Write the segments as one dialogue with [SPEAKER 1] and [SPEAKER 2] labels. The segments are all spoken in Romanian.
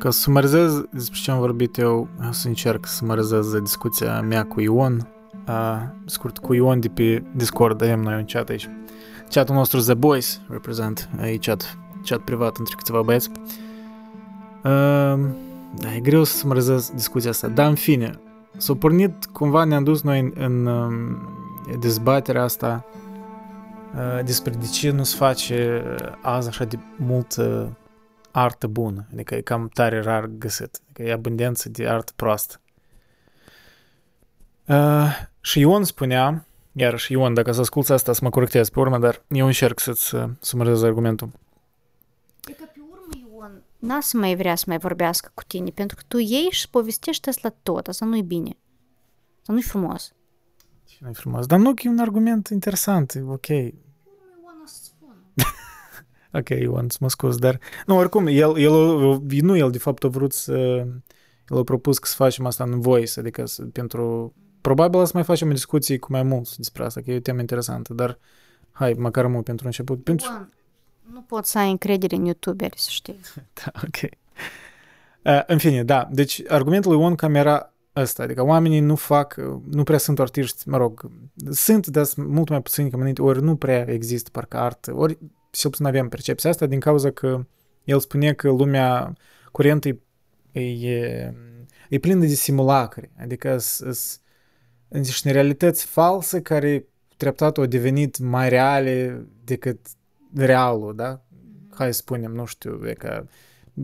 [SPEAKER 1] Ca să sumarizez despre ce am vorbit eu, să încerc să sumarizez discuția mea cu Ion, uh, scurt, cu Ion de pe Discord, avem noi un chat aici. Chatul nostru The Boys, reprezent, e chat, chat privat între câțiva băieți. Uh, da, e greu să sumarizez discuția asta, dar în fine, s-a pornit, cumva ne-am dus noi în, în um, dezbaterea asta uh, despre de ce nu se face azi așa de multă artă bună, adică e cam tare rar găsit, adică e abundență de artă proastă. Uh, și Ion spunea, iarăși Ion, dacă să asculți asta, să mă corectez pe urmă, dar eu încerc să-ți sumarizez argumentul.
[SPEAKER 2] E că pe urmă Ion n-a să mai vrea să mai vorbească cu tine, pentru că tu iei și povestești asta la tot, asta nu-i bine. Asta nu-i frumos.
[SPEAKER 1] Ce nu-i frumos? Dar nu că e un argument interesant, e ok.
[SPEAKER 2] Ion o să spun.
[SPEAKER 1] Ok, Ion, mă scuz, dar... Nu, oricum, el, el, nu el, de fapt, a vrut să... El a propus că să facem asta în voice, adică să, pentru... Probabil să mai facem o discuție cu mai mulți despre asta, că e o temă interesantă, dar hai, măcar mult pentru început. Pentru...
[SPEAKER 2] Ion, nu pot să ai încredere în youtuberi, să știi.
[SPEAKER 1] Da, ok. Uh, în fine, da, deci argumentul lui Ion cam era ăsta, adică oamenii nu fac, nu prea sunt artiști, mă rog, sunt, dar sunt mult mai puțini ca mânite, ori nu prea există parcă artă, ori cel puțin avem percepția asta din cauza că el spune că lumea curentă e, e, e plină de simulacre, adică sunt niște realități false care treptat au devenit mai reale decât realul, da? Hai să spunem, nu știu, e ca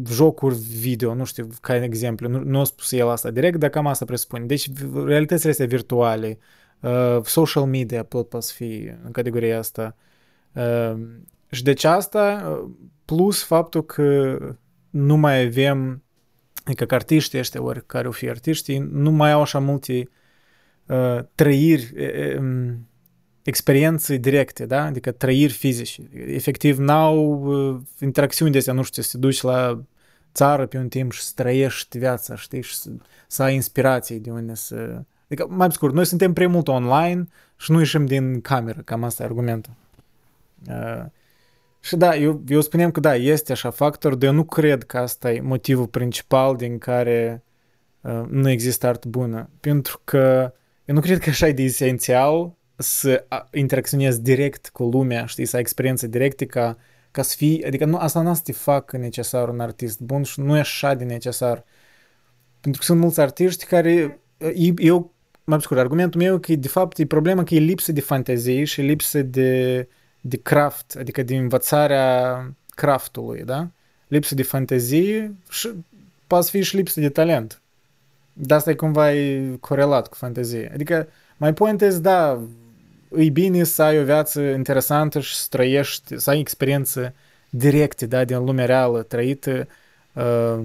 [SPEAKER 1] jocuri video, nu știu, ca exemplu, nu, nu a spus el asta direct, dar cam asta presupune. Deci realitățile astea virtuale, uh, social media pot, pot fi în categoria asta, uh, și deci asta, plus faptul că nu mai avem, adică că artiștii ăștia, ori care o fi artiștii, nu mai au așa multe uh, trăiri, uh, experiențe directe, da? Adică trăiri fizice. Efectiv, n-au uh, interacțiuni de astea, nu știu, să te duci la țară pe un timp și să trăiești viața, știi, și să, să ai inspirații de unde să... Adică, mai scurt, noi suntem prea mult online și nu ieșim din cameră, cam asta e argumentul. Uh, și da, eu, eu spuneam că da, este așa factor, dar eu nu cred că asta e motivul principal din care uh, nu există artă bună. Pentru că eu nu cred că așa e de esențial să interacționezi direct cu lumea, știi, să ai experiențe directe ca, ca să fii, adică nu, asta nu te facă necesar un artist bun și nu e așa de necesar. Pentru că sunt mulți artiști care, eu, mai scurt, argumentul meu e că de fapt e problema că e lipsă de fantezie și lipsă de de craft, adică de învățarea craftului, da? Lipsă de fantezie și poate fi și lipsă de talent. De asta e cumva e corelat cu fantezie. Adică, mai point is, da, e bine să ai o viață interesantă și să trăiești, să ai experiență directe, da, din lumea reală, trăită, uh,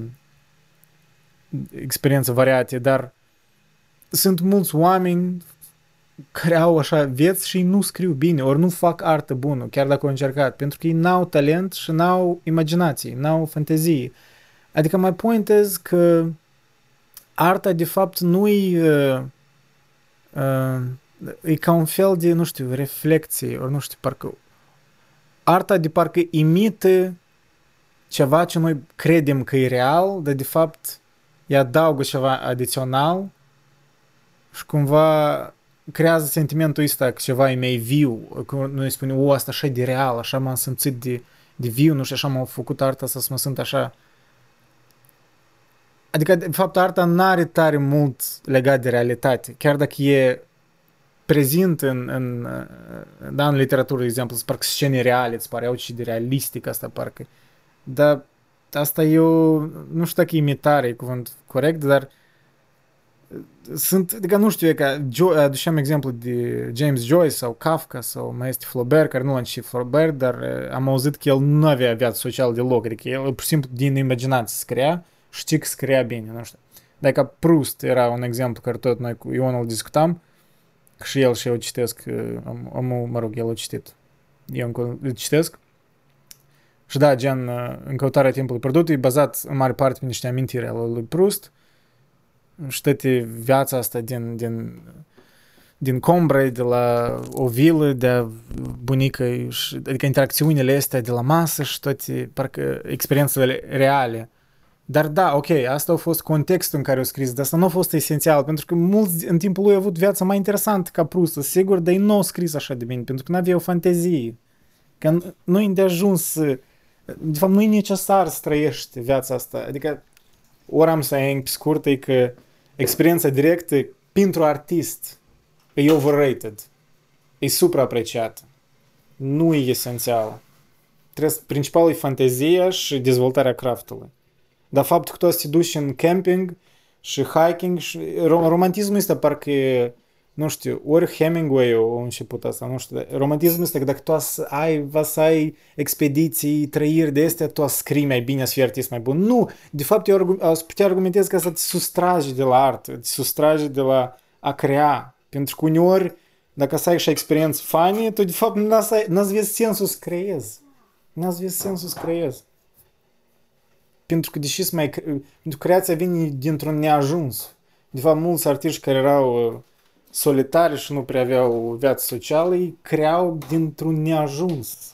[SPEAKER 1] experiențe variate, dar sunt mulți oameni care au așa vieți și nu scriu bine, ori nu fac artă bună, chiar dacă au încercat, pentru că ei n-au talent și n-au imaginație, n-au fantezie. Adică mai point is că arta de fapt nu e uh, uh, e ca un fel de, nu știu, reflecție, ori nu știu, parcă arta de parcă imită ceva ce noi credem că e real, dar de fapt îi adaugă ceva adițional și cumva creează sentimentul ăsta că ceva e mai viu, că noi spunem, o, asta așa de real, așa m-am simțit de, de viu, nu știu, așa m-a făcut arta să mă simt așa. Adică, de fapt, arta n-are tare mult legat de realitate, chiar dacă e prezint în, în, da, în literatură, de exemplu, să parcă scene reale, îți pare și de realistic asta, parcă. Dar asta eu, nu știu dacă imitare e cuvânt corect, dar uh, sunt, adică nu știu, e ca jo- aduceam exemplu de James Joyce sau Kafka sau mai este Flaubert, care nu l-am citit Flaubert, dar am auzit că el nu avea viață socială deloc, adică el pur și simplu din imaginație scria, știi că scria bine, nu știu. Dacă Proust era un exemplu care tot noi cu Ion îl discutam, și el și eu citesc, omul, mă rog, el a citit, eu încă îl citesc, și da, gen, în căutarea timpului pierdut, e bazat în mare parte pe niște amintiri ale lui Proust, știi viața asta din, din, din Combray, de la o vilă, de bunică, adică interacțiunile astea de la masă și toate, parcă experiențele reale Dar da, ok, asta a fost contextul în care au scris, dar asta nu a fost esențial, pentru că mulți în timpul lui au avut viața mai interesantă ca Prustă, sigur, dar ei nu au scris așa de bine, pentru că nu aveau fantezie. Că nu e de ajuns, de fapt nu e necesar să trăiești viața asta. Adică, ori am să ai pe scurt, e că experiența directă pentru artist e overrated, e supraapreciată, nu e esențială. Trebuie, principalul e fantezia și dezvoltarea craftului. Dar faptul că tu te duci în camping și hiking și romantismul este parcă nu știu, ori Hemingway a început asta, nu știu, romantismul este că dacă tu ai, va să ai expediții, trăiri de astea, tu scrii mai bine, să fii artist mai bun. Nu, de fapt eu aș putea argumentez că asta te sustrage de la artă, te sustrage de la a crea, pentru că uneori, dacă să ai și experiență faine, tu de fapt n-ați vezi sensul să creezi. N-ați vezi sensul să creezi. Pentru că deși mai... Pentru creația vine dintr-un neajuns. De fapt, mulți artiști care erau uh, solitari și nu prea aveau viață socială, îi creau dintr-un neajuns.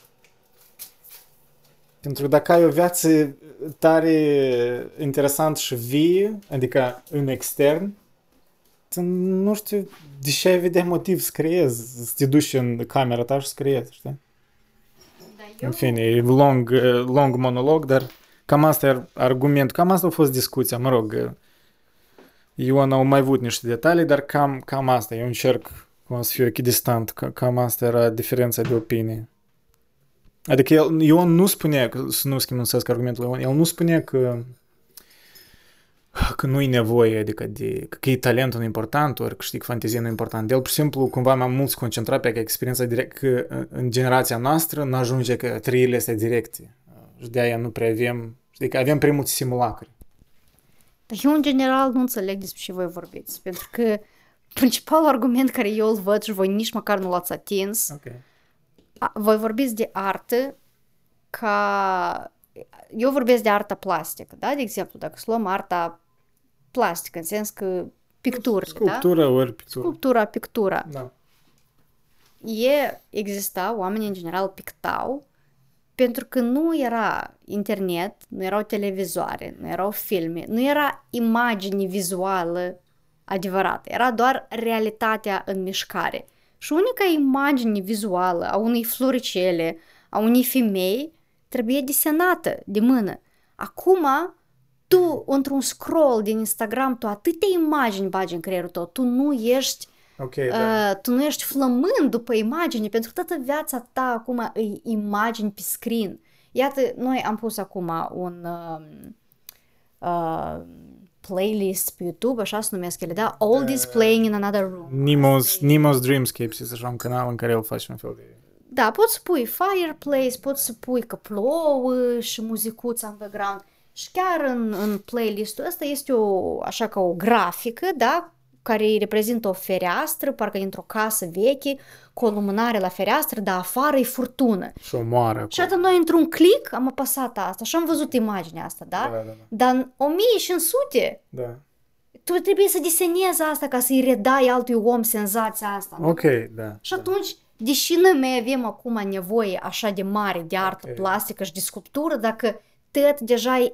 [SPEAKER 1] Pentru că dacă ai o viață tare interesantă și vie, adică în extern, nu știu de ce ai vedea motiv să creezi, să te duci în camera ta și să creezi, știi? Da, eu... În fine, e long, long monolog, dar cam asta e argument, cam asta a fost discuția, mă rog, Ion au mai avut niște detalii, dar cam, cam asta, eu încerc cum să fiu echidistant, cam asta era diferența de opinie. Adică el, Ion nu spunea, să nu schimbăm argumentul Ion, el nu spunea că că nu e nevoie, adică de, că e talentul important, ori că știi că fantezia nu e important. El, pur și simplu, cumva mai mult se concentra pe că experiența direct, că în generația noastră nu ajunge că trăirile astea directe. Și de aia nu prea avem, știi că avem prea multe simulacre.
[SPEAKER 2] Dar eu, în general, nu înțeleg despre ce voi vorbiți, pentru că principalul argument care eu îl văd și voi nici măcar nu l-ați atins, okay. voi vorbiți de artă ca... Eu vorbesc de arta plastică, da? De exemplu, dacă luăm arta plastică, în sens că pictură,
[SPEAKER 1] Sculptura da? ori pictură.
[SPEAKER 2] Sculptura, pictura.
[SPEAKER 1] Da.
[SPEAKER 2] E, exista, oamenii în general pictau pentru că nu era internet, nu erau televizoare, nu erau filme, nu era imagine vizuală adevărată, era doar realitatea în mișcare. Și unica imagine vizuală a unei floricele, a unei femei, trebuie desenată de mână. Acum, tu, într-un scroll din Instagram, tu atâtea imagini bagi în creierul tău, tu nu ești
[SPEAKER 1] Okay, da.
[SPEAKER 2] uh, tu nu ești flămând după imagini, pentru că toată viața ta acum e imagini pe screen. Iată, noi am pus acum un uh, uh, playlist pe YouTube, așa se numesc ele, da? All is playing in another room.
[SPEAKER 1] Nemo's, Nemo's Dreamscapes este așa un canal în care el face un fel de...
[SPEAKER 2] Da, poți să pui fireplace, poți să pui că plouă și muzicuța în background. Și chiar în, în playlistul ăsta este o, așa ca o grafică, da, care îi reprezintă o fereastră, parcă dintr-o casă veche, cu o lumânare la fereastră, dar afară e furtună.
[SPEAKER 1] Și o moară.
[SPEAKER 2] Și atunci noi într-un click am apăsat asta și am văzut imaginea asta, da?
[SPEAKER 1] Da, da, da.
[SPEAKER 2] Dar în 1500
[SPEAKER 1] da.
[SPEAKER 2] tu trebuie să disenezi asta ca să-i redai altui om senzația asta.
[SPEAKER 1] Nu? Ok, da.
[SPEAKER 2] Și atunci, da. deși noi mai avem acum nevoie așa de mare de artă okay. plastică și de sculptură, dacă tot deja,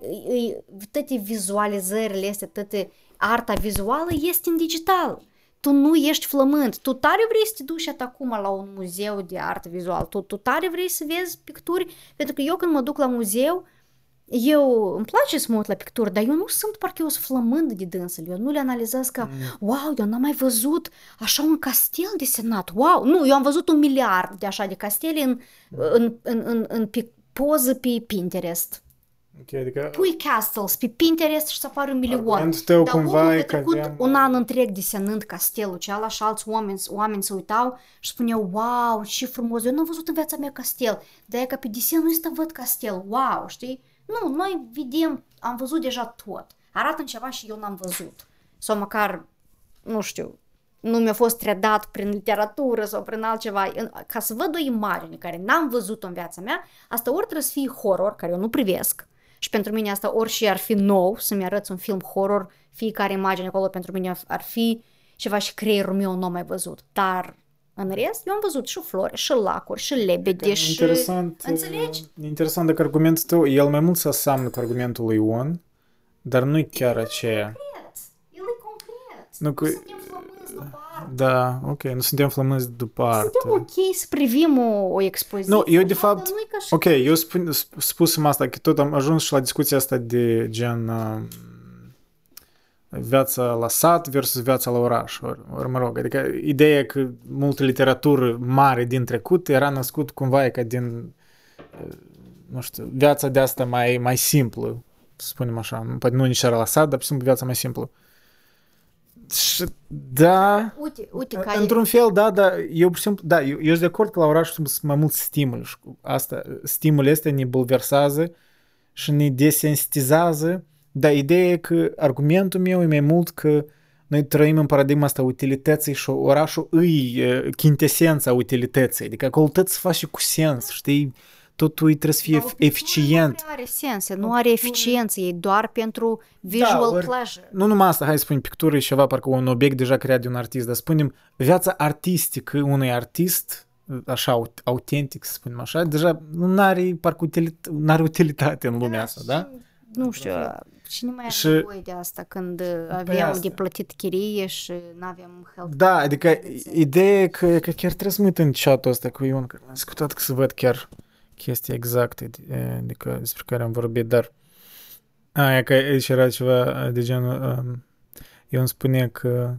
[SPEAKER 2] toate vizualizările astea, toate arta vizuală este în digital. Tu nu ești flământ. Tu tare vrei să te duci acum la un muzeu de artă vizuală. Tu, tu tare vrei să vezi picturi. Pentru că eu când mă duc la muzeu, eu îmi place să mă uit la picturi, dar eu nu sunt parcă eu sunt flămând de dânsele. Eu nu le analizez ca, mm. wow, eu n-am mai văzut așa un castel desenat. Wow, nu, eu am văzut un miliard de așa de castele în, mm. în, în, în, în, în poză pe Pinterest.
[SPEAKER 1] Okay, adică...
[SPEAKER 2] Pui castles pe Pinterest și să apară un milion.
[SPEAKER 1] Tău
[SPEAKER 2] Dar
[SPEAKER 1] cumva
[SPEAKER 2] omul
[SPEAKER 1] e
[SPEAKER 2] a trecut
[SPEAKER 1] aveam...
[SPEAKER 2] un an întreg desenând castelul ceala și alți oameni, oameni se uitau și spuneau, wow, ce frumos, eu n-am văzut în viața mea castel. De aia că pe desen nu este văd castel, wow, știi? Nu, noi vedem, am văzut deja tot. Arată în ceva și eu n-am văzut. Sau măcar, nu știu, nu mi-a fost redat prin literatură sau prin altceva, ca să văd o imagine care n-am văzut-o în viața mea, asta ori trebuie să fie horror, care eu nu privesc, și pentru mine asta orice ar fi nou, să-mi arăți un film horror, fiecare imagine acolo pentru mine ar fi ceva și creierul meu nu mai văzut. Dar în rest, eu am văzut și flori, și lacuri, și lebede, și...
[SPEAKER 1] Interesant,
[SPEAKER 2] Înțelegi?
[SPEAKER 1] Interesant dacă argumentul tău, el mai mult se aseamnă cu argumentul lui Ion, dar nu-i chiar aceea.
[SPEAKER 2] Concret. El e concret.
[SPEAKER 1] Nu
[SPEAKER 2] Nu
[SPEAKER 1] că-
[SPEAKER 2] suntem flămânzi după artă.
[SPEAKER 1] Da, ok, nu suntem flămânzi după artă.
[SPEAKER 2] Suntem ok să privim o, o expoziție.
[SPEAKER 1] Nu, eu de
[SPEAKER 2] așa,
[SPEAKER 1] fapt-
[SPEAKER 2] dar nu-i ca și
[SPEAKER 1] Ok, eu spun, sp- spusem asta, că tot am ajuns și la discuția asta de gen uh, viața la sat versus viața la oraș. Ori, ori mă rog, adică ideea că multă literatură mare din trecut era născut cumva e ca din, uh, nu știu, viața de asta mai, mai simplă, să spunem așa. Nu- Poate nu nici era la sat, dar, pe simplu, viața mai simplă. Și da,
[SPEAKER 2] Uite, uite, ca
[SPEAKER 1] Într-un fel, da, da, eu, pur și simplu, da, eu, eu sunt de acord că la oraș sunt mai mult stimul și cu asta, stimul este ne bulversează și ne desensitizează, dar ideea e că argumentul meu e mai mult că noi trăim în paradigma asta utilității și orașul îi e, chintesența utilității, adică acolo tot se face cu sens, știi? Totul trebuie să fie
[SPEAKER 2] Dar o pictură
[SPEAKER 1] eficient.
[SPEAKER 2] Nu are sens, nu are eficiență, e doar pentru visual
[SPEAKER 1] ori-
[SPEAKER 2] pleasure.
[SPEAKER 1] Nu numai asta, hai să spunem, pictură e ceva, parcă un obiect deja creat de un artist, dar spunem, viața artistică unui artist, așa, aut- autentic, să spunem așa, deja nu are, parcă, utilit- n-are utilitate în lumea asta, da?
[SPEAKER 2] Și, Nu știu, cine mai are
[SPEAKER 1] Și-
[SPEAKER 2] nevoie de asta când avem
[SPEAKER 1] asta.
[SPEAKER 2] de plătit chirie și nu avem health
[SPEAKER 1] Da, adică ideea e că, că chiar trebuie să mă uit în chat-ul ăsta cu Ion, că am discutat că să văd chiar chestia exactă, de- adică despre care am vorbit, dar aia că aici era ceva de genul, um, Ion spune că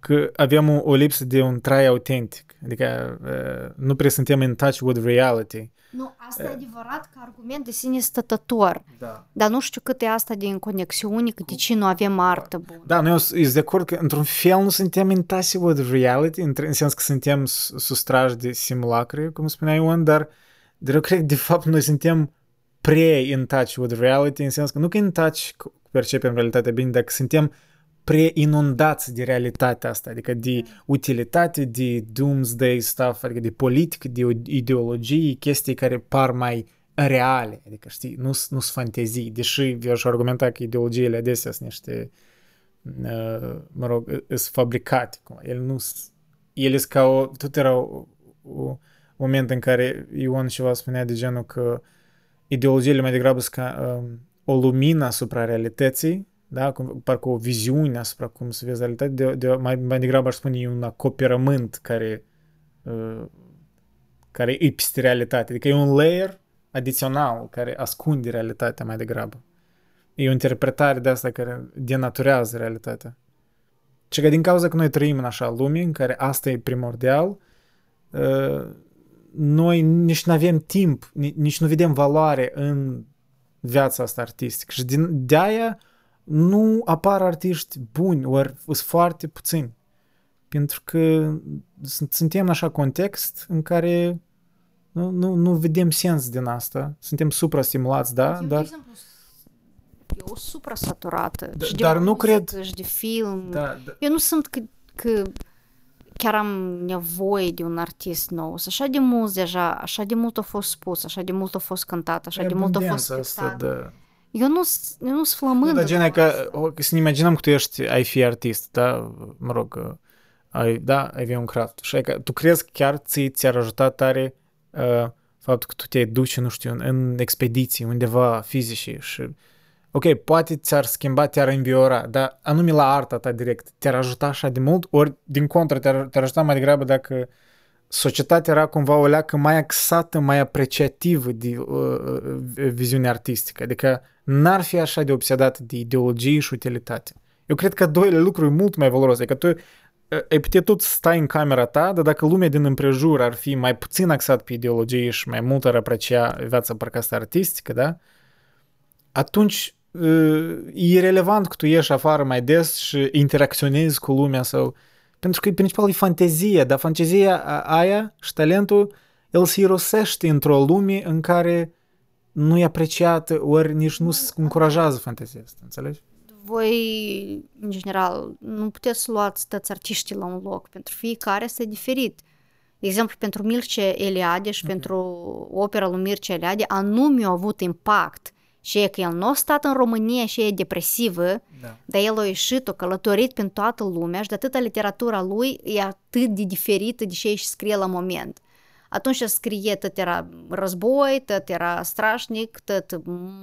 [SPEAKER 1] că avem o, o lipsă de un trai autentic, adică uh, nu prea suntem in touch with reality.
[SPEAKER 2] Nu, asta e adevărat ca argument de sine stătător,
[SPEAKER 1] Da.
[SPEAKER 2] dar nu știu cât e asta din conexiune, că de ce nu avem artă bună.
[SPEAKER 1] Da, noi eu sunt de acord că într-un fel nu suntem in touch with reality, în, în sens că suntem s- sustrași de simulacre, cum spunea Ion, dar, dar eu cred că de fapt noi suntem pre in touch with reality, în sens că nu că in touch cu- percepem realitatea bine, dar că suntem pre-inundați de realitatea asta, adică de utilitate, de doomsday stuff, adică de politică, de ideologii, chestii care par mai reale, adică știi, nu sunt fantezii, deși eu aș argumenta că ideologiile adesea sunt niște uh, mă rog, sunt fabricate. cum, El nu s- ele sunt ca o, tot era o, o, moment în care Ion ceva spunea de genul că ideologiile mai degrabă sunt ca um, o lumină asupra realității, da? Cum, parcă o viziune asupra cum se vede realitatea, de, de, mai, mai degrabă aș spune e un acoperământ care uh, care e peste realitate. Adică e un layer adițional care ascunde realitatea mai degrabă. E o interpretare de asta care denaturează realitatea. Și că din cauza că noi trăim în așa lume în care asta e primordial, uh, noi nici nu avem timp, ni- nici nu vedem valoare în viața asta artistică. Și din, de-aia nu apar artiști buni, ori sunt foarte puțini. Pentru că sunt- suntem în așa context în care nu, nu, nu vedem sens din asta. Suntem supra-stimulați, da?
[SPEAKER 2] Eu, de
[SPEAKER 1] Dar,
[SPEAKER 2] exemplu, eu sunt supra-saturată.
[SPEAKER 1] Da,
[SPEAKER 2] și de
[SPEAKER 1] dar nu
[SPEAKER 2] muzică,
[SPEAKER 1] cred-
[SPEAKER 2] Și de film.
[SPEAKER 1] da, da,
[SPEAKER 2] Eu nu simt că, că chiar am nevoie de un artist nou. Sunt așa de mult deja, așa de mult a fost spus, așa de mult a fost cântat, așa de mult a fost
[SPEAKER 1] abundența asta,
[SPEAKER 2] spectat.
[SPEAKER 1] da.
[SPEAKER 2] Eu nu s- eu nu sunt flămândă.
[SPEAKER 1] Nu, dar gen,
[SPEAKER 2] cu
[SPEAKER 1] că,
[SPEAKER 2] asta.
[SPEAKER 1] o, că să ne imaginăm că tu ești, ai fi artist, da? Mă rog, ai, da, ai avea un craft. Și ai că, tu crezi că chiar ți, ți-ar ajuta tare uh, faptul că tu te duci, nu știu, în, în expediții undeva fizice și ok, poate ți-ar schimba, te-ar înviora, dar anume la arta ta direct, te-ar ajuta așa de mult, ori din contră te-ar, te-ar ajuta mai degrabă dacă societatea era cumva o leacă mai axată, mai apreciativă de uh, uh, viziune artistică, adică n-ar fi așa de obsedat de ideologie și utilitate. Eu cred că doile lucruri mult mai valoroase, adică tu uh, ai putea tot să stai în camera ta, dar dacă lumea din împrejur ar fi mai puțin axat pe ideologie și mai mult ar aprecia viața parcă asta artistică, da? Atunci uh, e relevant că tu ieși afară mai des și interacționezi cu lumea sau... Pentru că principal e fantezia, dar fantezia a- aia și talentul, el se irosește într-o lume în care nu e apreciată, ori nici nu se încurajează fantezia asta, înțelegi?
[SPEAKER 2] Voi, în general, nu puteți să luați toți artiștii la un loc. Pentru fiecare este diferit. De exemplu, pentru Mircea Eliade și pentru opera lui Mircea Eliade, anume a avut impact. Și e că el nu a stat în România și e depresivă,
[SPEAKER 1] Da.
[SPEAKER 2] dar el a ieșit, a călătorit prin toată lumea și de atâta literatura lui e atât de diferită de ce își scrie la moment. Atunci scrie tot era război, tot era strașnic, tot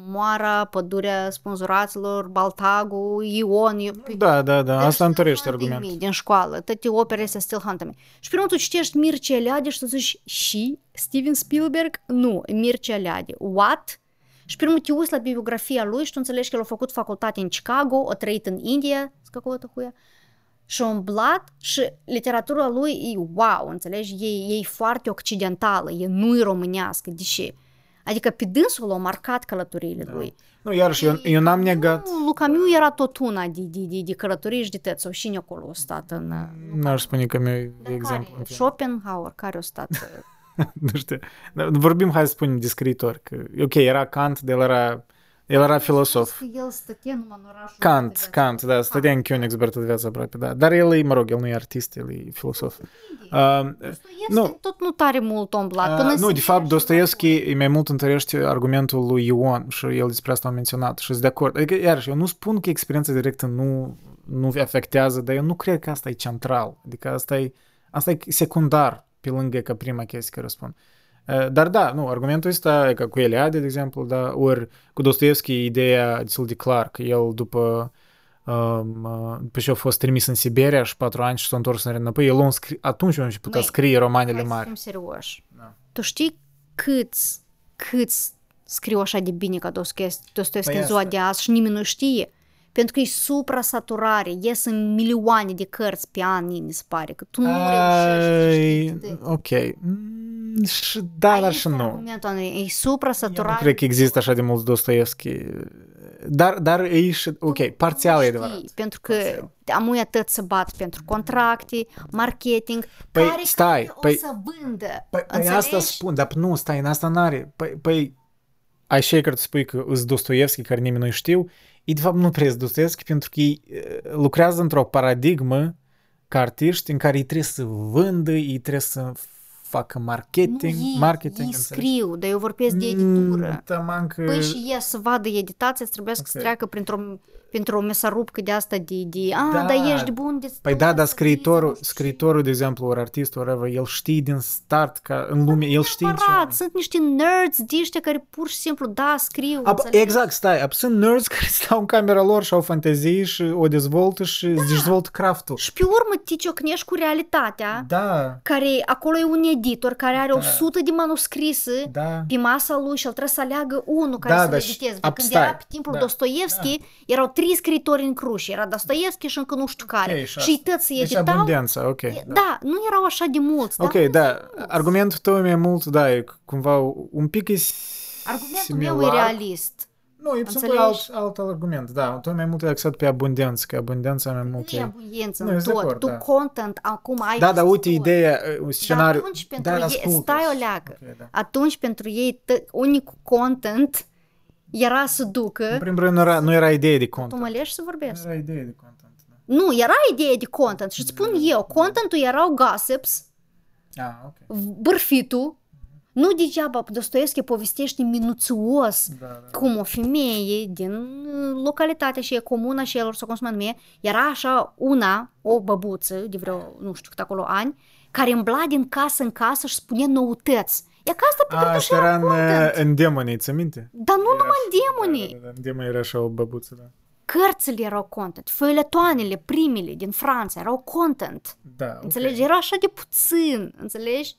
[SPEAKER 2] moara, pădurea spânzuraților, Baltagul, Ion.
[SPEAKER 1] Da, da, da,
[SPEAKER 2] Deci
[SPEAKER 1] asta întărește
[SPEAKER 2] Still Hunting
[SPEAKER 1] argumentul.
[SPEAKER 2] Me Din școală, toate opere astea Still Hunting Me. Și primul tu citești Mircea Eliade și tu zici, și Steven Spielberg? Nu, Mircea Eliade. What? Și primul prin motivul la biografia lui și tu înțelegi că el a făcut facultate în Chicago, a trăit în India, scăcotă huia, și a umblat și literatura lui e wow, înțelegi? E, e foarte occidentală, e nu-i românească, deși... Adică pe dânsul l-a marcat călătoriile da. lui.
[SPEAKER 1] Nu, iarăși, eu, păi, eu n-am da, negat.
[SPEAKER 2] Nu, Luca Miu era tot una de, de, de, de călătorii și de tăți. sau și acolo a stat în...
[SPEAKER 1] N-aș spune că mi-e exemplu.
[SPEAKER 2] Care? Schopenhauer, care a stat
[SPEAKER 1] nu știu. Dar Vorbim, hai să spunem, de scriitor. Că, ok, era Kant, de el era, el era filosof.
[SPEAKER 2] El stătea numai în orașul
[SPEAKER 1] Kant,
[SPEAKER 2] ăsta de
[SPEAKER 1] Kant, da, stătea în Königsberg toată viața aproape, da. Dar el e, mă rog, el nu e artist, el e filosof. Uh,
[SPEAKER 2] Dostoevski
[SPEAKER 1] nu.
[SPEAKER 2] tot nu tare mult omblat. Până
[SPEAKER 1] Uh,
[SPEAKER 2] în
[SPEAKER 1] nu, de
[SPEAKER 2] Siberia
[SPEAKER 1] fapt,
[SPEAKER 2] și
[SPEAKER 1] Dostoevski
[SPEAKER 2] acolo.
[SPEAKER 1] e mai mult întărește argumentul lui Ion și el despre asta a menționat și sunt de acord. Adică, iarăși, eu nu spun că experiența directă nu, nu afectează, dar eu nu cred că asta e central. Adică asta e, asta e secundar pe lângă ca prima chestie care o spun. Uh, Dar da, nu, argumentul ăsta, e ca cu Eliade, de exemplu, da, ori cu Dostoevski ideea destul de clar că el după um, uh, după ce a fost trimis în Siberia și patru ani și s-a întors înapoi, el a scri- atunci a început a
[SPEAKER 2] Măi,
[SPEAKER 1] scrie romanele
[SPEAKER 2] Hai să
[SPEAKER 1] mari.
[SPEAKER 2] fim serioși.
[SPEAKER 1] Da.
[SPEAKER 2] Tu știi câți, câți scriu așa de bine ca Dostoevski, Dostoevski
[SPEAKER 1] Păi
[SPEAKER 2] în ziua
[SPEAKER 1] asta.
[SPEAKER 2] de azi și nimeni nu știe? Pentru că e supra-saturare, ies în milioane de cărți pe an, mi se pare, că tu nu reușești să
[SPEAKER 1] Ai,
[SPEAKER 2] știi.
[SPEAKER 1] Ok. Mm, și da, dar
[SPEAKER 2] Aici
[SPEAKER 1] și
[SPEAKER 2] e
[SPEAKER 1] nu.
[SPEAKER 2] argumentul, Andrei, E
[SPEAKER 1] Eu nu
[SPEAKER 2] supra-saturare.
[SPEAKER 1] cred că există așa de mulți Dostoevski. Dar, dar e și... Ok, parțial e
[SPEAKER 2] știi,
[SPEAKER 1] adevărat.
[SPEAKER 2] Pentru că
[SPEAKER 1] Parțial.
[SPEAKER 2] amuia tot să bat pentru contracte, marketing,
[SPEAKER 1] Păi,
[SPEAKER 2] care
[SPEAKER 1] stai,
[SPEAKER 2] carte
[SPEAKER 1] păi-
[SPEAKER 2] o să vândă.
[SPEAKER 1] Păi, păi
[SPEAKER 2] Înțelegi?
[SPEAKER 1] asta spun, dar nu, stai, în asta n-are. Păi, păi ai și care tu spui că îți Dostoevski, care nimeni nu știu, e de fapt nu prea Dostoevski pentru că ei eh, lucrează într-o paradigmă ca artiști în care ei trebuie să vândă, ei trebuie să facă marketing,
[SPEAKER 2] nu, ei,
[SPEAKER 1] marketing,
[SPEAKER 2] ei
[SPEAKER 1] înțelegi?
[SPEAKER 2] scriu, dar eu vorbesc de
[SPEAKER 1] Mm,
[SPEAKER 2] editură.
[SPEAKER 1] Taman că...
[SPEAKER 2] Păi și e să vadă editația, îți trebuie să
[SPEAKER 1] Ok.
[SPEAKER 2] treacă printr-o, printr-o mesarupcă de asta de, de a,
[SPEAKER 1] Da.
[SPEAKER 2] dar ești bun de
[SPEAKER 1] Păi
[SPEAKER 2] tu
[SPEAKER 1] da,
[SPEAKER 2] să
[SPEAKER 1] dar
[SPEAKER 2] vii,
[SPEAKER 1] scriitorul,
[SPEAKER 2] să nu știu ce.
[SPEAKER 1] scriitorul, de exemplu, ori artist, whatever, el știe din start ca în lume, el știe ce...
[SPEAKER 2] Neapărat, sunt niște nerds de ăștia care pur și simplu, da, scriu,
[SPEAKER 1] Ap-
[SPEAKER 2] înțelegi?
[SPEAKER 1] exact, stai, ap- sunt nerds care stau în camera lor și au fantezii și o dezvoltă și îți dezvoltă craftul.
[SPEAKER 2] Și pe urmă te ciocnești cu realitatea,
[SPEAKER 1] Da,
[SPEAKER 2] care acolo e un editor care are
[SPEAKER 1] Da.
[SPEAKER 2] 100 de manuscrise
[SPEAKER 1] da.
[SPEAKER 2] pe masa lui și el trebuie să aleagă unul care
[SPEAKER 1] Da,
[SPEAKER 2] să-l
[SPEAKER 1] dar și-
[SPEAKER 2] editeze.
[SPEAKER 1] ap-
[SPEAKER 2] Când
[SPEAKER 1] stai,
[SPEAKER 2] era pe timpul
[SPEAKER 1] da,
[SPEAKER 2] Dostoevski, erau trei scriitori în cruș. Era Dostoevski și încă nu știu care.
[SPEAKER 1] Ok, și
[SPEAKER 2] și ei
[SPEAKER 1] asta.
[SPEAKER 2] toți se
[SPEAKER 1] Deci
[SPEAKER 2] editau.
[SPEAKER 1] abundența, ok.
[SPEAKER 2] E- Da, nu erau așa de mulți.
[SPEAKER 1] Ok,
[SPEAKER 2] dar
[SPEAKER 1] da,
[SPEAKER 2] nu mulți.
[SPEAKER 1] argumentul tău e mai mult, da, e cumva un pic e
[SPEAKER 2] Argumentul
[SPEAKER 1] similar.
[SPEAKER 2] meu e realist.
[SPEAKER 1] Nu, e
[SPEAKER 2] Înțelegi?
[SPEAKER 1] alt, alt argument, da, tu mai mult e axat pe abundență, că abundența mai mult
[SPEAKER 2] Nu e
[SPEAKER 1] e...
[SPEAKER 2] abundență
[SPEAKER 1] Nu,
[SPEAKER 2] în
[SPEAKER 1] ești de
[SPEAKER 2] tot.
[SPEAKER 1] acord,
[SPEAKER 2] tu
[SPEAKER 1] da.
[SPEAKER 2] content acum ai
[SPEAKER 1] Da, dar uite,
[SPEAKER 2] tot.
[SPEAKER 1] ideea, un scenariu...
[SPEAKER 2] Dar atunci pentru
[SPEAKER 1] da,
[SPEAKER 2] ei,
[SPEAKER 1] ascultă.
[SPEAKER 2] stai o leacă.
[SPEAKER 1] Ok, da.
[SPEAKER 2] Atunci pentru ei t- unicul content era să
[SPEAKER 1] În
[SPEAKER 2] ducă...
[SPEAKER 1] primul rând, nu era, nu era idee de
[SPEAKER 2] Tu mă
[SPEAKER 1] content.
[SPEAKER 2] leși să
[SPEAKER 1] Nu
[SPEAKER 2] vorbesc.
[SPEAKER 1] era idee de content, da.
[SPEAKER 2] Nu, era idee de content și îți spun eu, contentul erau gossips,
[SPEAKER 1] Ah, ok.
[SPEAKER 2] bârfitul, nu degeaba Dostoevski povestește minuțios
[SPEAKER 1] Da, da.
[SPEAKER 2] cum o femeie din uh, localitatea și e comuna și el să consumă nume, era așa una, o băbuță de vreo, nu știu cât acolo ani, care îmbla din casă în casă și spunea noutăți. E ca asta pe
[SPEAKER 1] A,
[SPEAKER 2] care
[SPEAKER 1] și
[SPEAKER 2] așa
[SPEAKER 1] era în,
[SPEAKER 2] content.
[SPEAKER 1] în demoni, ți minte?
[SPEAKER 2] Dar nu numai în demonii.
[SPEAKER 1] Da, da, da, în demoni era așa o băbuță, da.
[SPEAKER 2] Cărțile erau content, feuilletoanele primele din Franța erau content.
[SPEAKER 1] Da, ok.
[SPEAKER 2] Înțelegi? Era așa de puțin, înțelegi?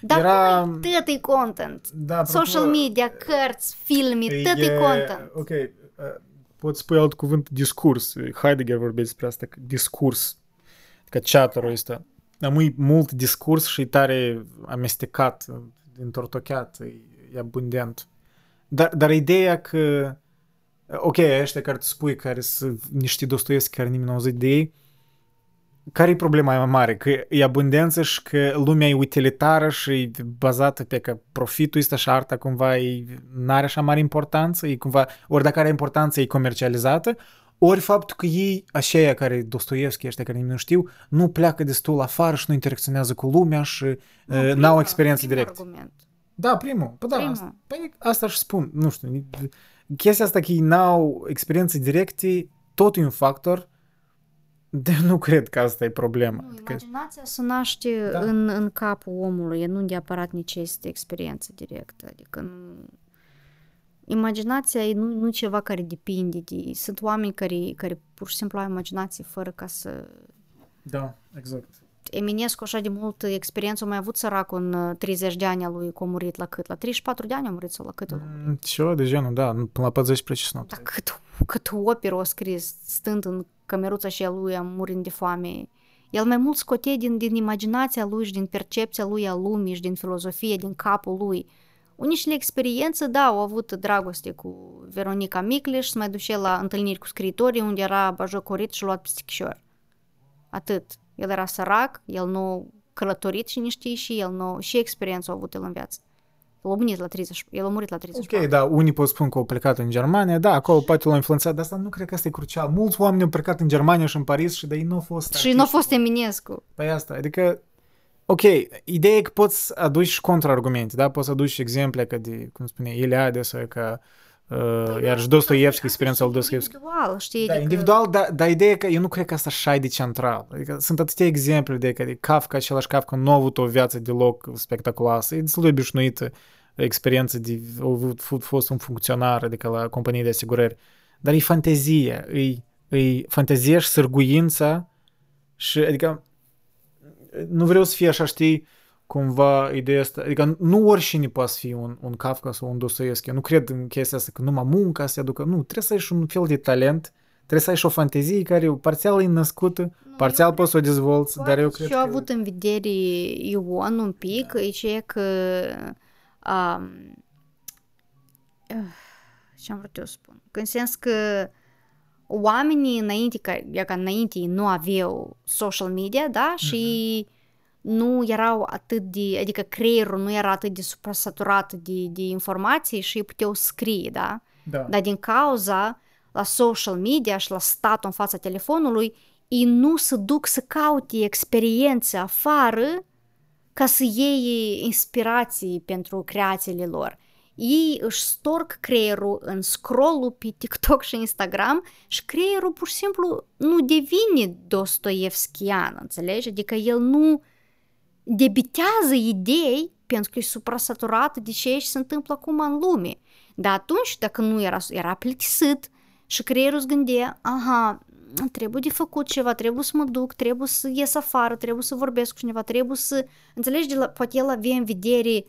[SPEAKER 2] Dar
[SPEAKER 1] Era-
[SPEAKER 2] Era... tot e content.
[SPEAKER 1] Da, apropo,
[SPEAKER 2] Social media, cărți, filme, tot e content.
[SPEAKER 1] Ok, uh, pot spui alt cuvânt, discurs. Heidegger vorbește despre asta, că discurs. Că chatter-ul ăsta. Dar e mult discurs și e tare amestecat, întortocheat, e, e abundent. Dar, dar ideea că, ok, ăștia care tu spui, care sunt niște Dostoevski care nimeni nu a auzit de ei, care e problema mai mare? Că e abundență și că lumea e utilitară și e bazată pe că profitul ăsta și arta cumva e, n-are așa mare importanță, e cumva, ori dacă are importanță e comercializată, ori faptul că ei, aceia care Dostoevski, ăștia care nimeni nu știu, nu pleacă destul afară și nu interacționează cu lumea și uh, n-au experiență
[SPEAKER 2] primul
[SPEAKER 1] directă.
[SPEAKER 2] argument.
[SPEAKER 1] Da, primul. Păi da,
[SPEAKER 2] Primul.
[SPEAKER 1] asta, păi asta și spun. Nu știu, chestia asta că ei n-au experiențe directe, tot e un factor, De nu cred că asta e problema.
[SPEAKER 2] Nu,
[SPEAKER 1] Adică,
[SPEAKER 2] imaginația se naște
[SPEAKER 1] Da.
[SPEAKER 2] în, în capul omului, nu neapărat necesită experiență directă. Adică nu... Imaginația e nu, nu ceva care depinde de... Sunt oameni care, care pur și simplu au imaginație fără ca să...
[SPEAKER 1] da, exact.
[SPEAKER 2] Eminescu așa de multă experiență a mai avut săracul în uh, 30 de ani a lui, că a murit la cât? La 34 de ani a murit sau la cât?
[SPEAKER 1] Mm, Ceva de genul, da, până la 40 precis noapte.
[SPEAKER 2] Dar cât, cât operă a scris, stând în cămeruța și a lui, murind de foame. El mai mult scotea din, din imaginația lui și din percepția lui a lumii și din filozofie, din capul lui. Unișile experiență, da, au avut dragoste cu Veronica Micleș, se mai duce la întâlniri cu scriitorii, unde era bajocorit și luat peste chișor. Atât. El era sărac, el nu a călătorit și nici știi și el nu, și experiență a avut el în viață. El a murit la 30, el a murit la 34.
[SPEAKER 1] Ok, da, unii pot spun că au plecat în Germania, da, acolo poate l-au influențat, dar asta nu cred că asta e crucial. Mulți oameni au plecat în Germania și în Paris și de ei nu au fost
[SPEAKER 2] Și nu a
[SPEAKER 1] artiști.
[SPEAKER 2] fost Eminescu.
[SPEAKER 1] Păi asta, adică, ok, ideea e că poți aduci și contraargumente, da? Poți aduci exemple ca de, cum spune, Iliade sau că uh, iar și Dostoevski, experiența lui Dostoevski.
[SPEAKER 2] Individual, știi?
[SPEAKER 1] Da,
[SPEAKER 2] adică-
[SPEAKER 1] individual, dar da, ideea e că eu nu cred că asta așa e de central. Adică sunt atâtea exemple de că de Kafka, același Kafka, nu a avut o viață deloc spectaculoasă. E destul de obișnuită experiență de a avut f- fost un funcționar, adică la companie de asigurări. Dar e fantezie, e, e fantezie și sârguința și, adică, nu vreau să fie așa, știi, cumva ideea asta, adică nu oricine poate să fie un, un Kafka sau un Dostoevski. Eu nu cred în chestia asta că numai munca se aducă. Nu, trebuie să ai și un fel de talent, trebuie să ai și o fantezie care parțial e născută, parțial
[SPEAKER 2] eu
[SPEAKER 1] poți să o dezvolți, dar eu cred
[SPEAKER 2] și eu
[SPEAKER 1] că...
[SPEAKER 2] avut în vedere Ion un pic, da. e ceea că um, ce am vrut eu să spun? Că în sens că oamenii înainte, ca, ia ca înainte nu aveau social media, da? Și nu erau atât de, adică creierul nu era atât de suprasaturat de, de informații și ei puteau scrie, da?
[SPEAKER 1] Da.
[SPEAKER 2] Dar din cauza la social media și la statul în fața telefonului, ei nu se duc să caute experiențe afară ca să iei inspirații pentru creațiile lor. Ei își storc creierul în scroll pe TikTok și Instagram și creierul pur și simplu nu devine dostoevskian, înțelegi? Adică el nu debitează idei pentru că e suprasaturat de ce se întâmplă acum în lume. Dar atunci, dacă nu era, era plictisit și creierul îți gândea, aha, trebuie de făcut ceva, trebuie să mă duc, trebuie să ies afară, trebuie să vorbesc cu cineva, trebuie să... Înțelegi, de la, poate el avea în vedere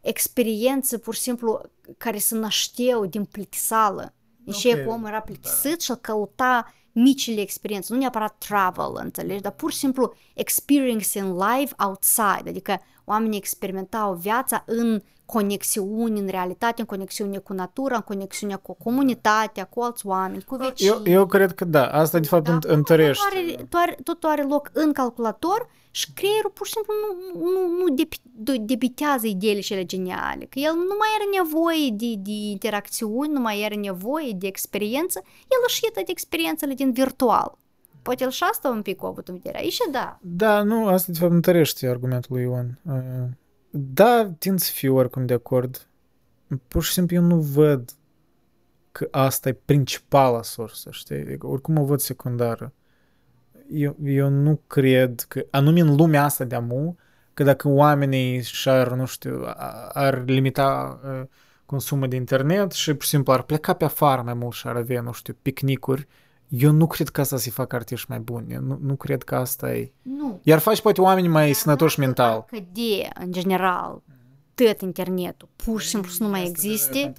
[SPEAKER 2] experiență, pur și simplu, care se nășteau din plictisală. Deci
[SPEAKER 1] Ok,
[SPEAKER 2] okay. că omul era plictisit și îl căuta micile experiențe, nu neapărat travel, înțelegi, dar pur și simplu experience in life outside, adică oamenii experimentau viața în conexiuni, în realitate, în conexiune cu natura, în conexiune cu comunitatea, cu alți oameni, cu vecini.
[SPEAKER 1] Eu, eu cred că da, asta de fapt
[SPEAKER 2] Da,
[SPEAKER 1] înt- întărește.
[SPEAKER 2] Totul are, totul are, totul are loc în calculator și creierul pur și simplu nu, nu, nu depi- de- debitează ideile cele geniale, că el nu mai are nevoie de, de interacțiuni, nu mai are nevoie de experiență, el își ia toate experiențele din virtual. Poate el și asta un pic a avut în vedere. Aici da.
[SPEAKER 1] Da, nu, asta de fapt întărește argumentul lui Ion. Uh, Da, tind să fiu oricum de acord. Pur și simplu eu nu văd că asta e principala sursă, știi? Adică, oricum o văd secundară. Eu, eu nu cred că, anume în lumea asta de amu, că dacă oamenii și-ar, nu știu, a- ar limita uh, consumul de internet și pur și simplu ar pleca pe afară mai mult și ar avea, nu știu, picnicuri, eu nu cred că asta să-i facă artiști mai buni. Eu nu, nu cred că asta e...
[SPEAKER 2] Nu.
[SPEAKER 1] Iar faci poate oamenii mai sănătoși mental.
[SPEAKER 2] Că de, în general, tot internetul, pur și simplu să nu mai existe,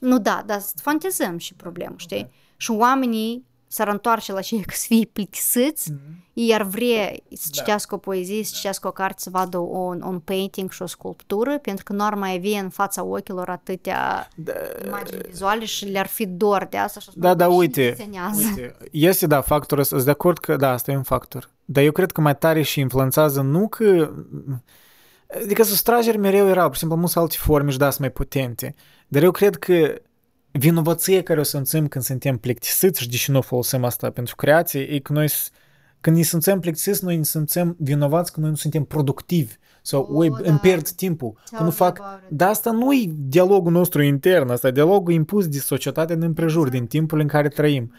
[SPEAKER 2] Nu, da, dar să fantezăm și problemă, știi? Și oamenii s-ar întoarce la cei că să fie plictisiți, ei ar vrea să
[SPEAKER 1] Da.
[SPEAKER 2] citească o poezie, să citească o carte, să vadă un, un painting și o sculptură, pentru că nu ar mai avea în fața ochilor atâtea imagini vizuale și le-ar fi dor de asta. Și ar spune,
[SPEAKER 1] Da, da,
[SPEAKER 2] "Cine
[SPEAKER 1] uite,
[SPEAKER 2] desenează?"
[SPEAKER 1] uite, este, da, factorul ăsta, sunt de acord că, da, asta e un factor. Dar eu cred că mai tare și influențează nu că... Adică sustrageri mereu erau, pur și simplu, mulți alte forme și da, sunt mai potente. Dar eu cred că vinovăție care o simțim când suntem plictisiți și deși nu folosim asta pentru creație, e că noi, s- când ne simțim plictisiți, noi ne simțim vinovați că noi nu suntem productivi sau
[SPEAKER 2] O,
[SPEAKER 1] oi,
[SPEAKER 2] da.
[SPEAKER 1] îmi pierd timpul, că
[SPEAKER 2] Tell
[SPEAKER 1] nu
[SPEAKER 2] me
[SPEAKER 1] fac...
[SPEAKER 2] about it.
[SPEAKER 1] Dar asta nu e dialogul nostru intern, asta e dialogul impus de societatea din împrejur, din timpul în care trăim.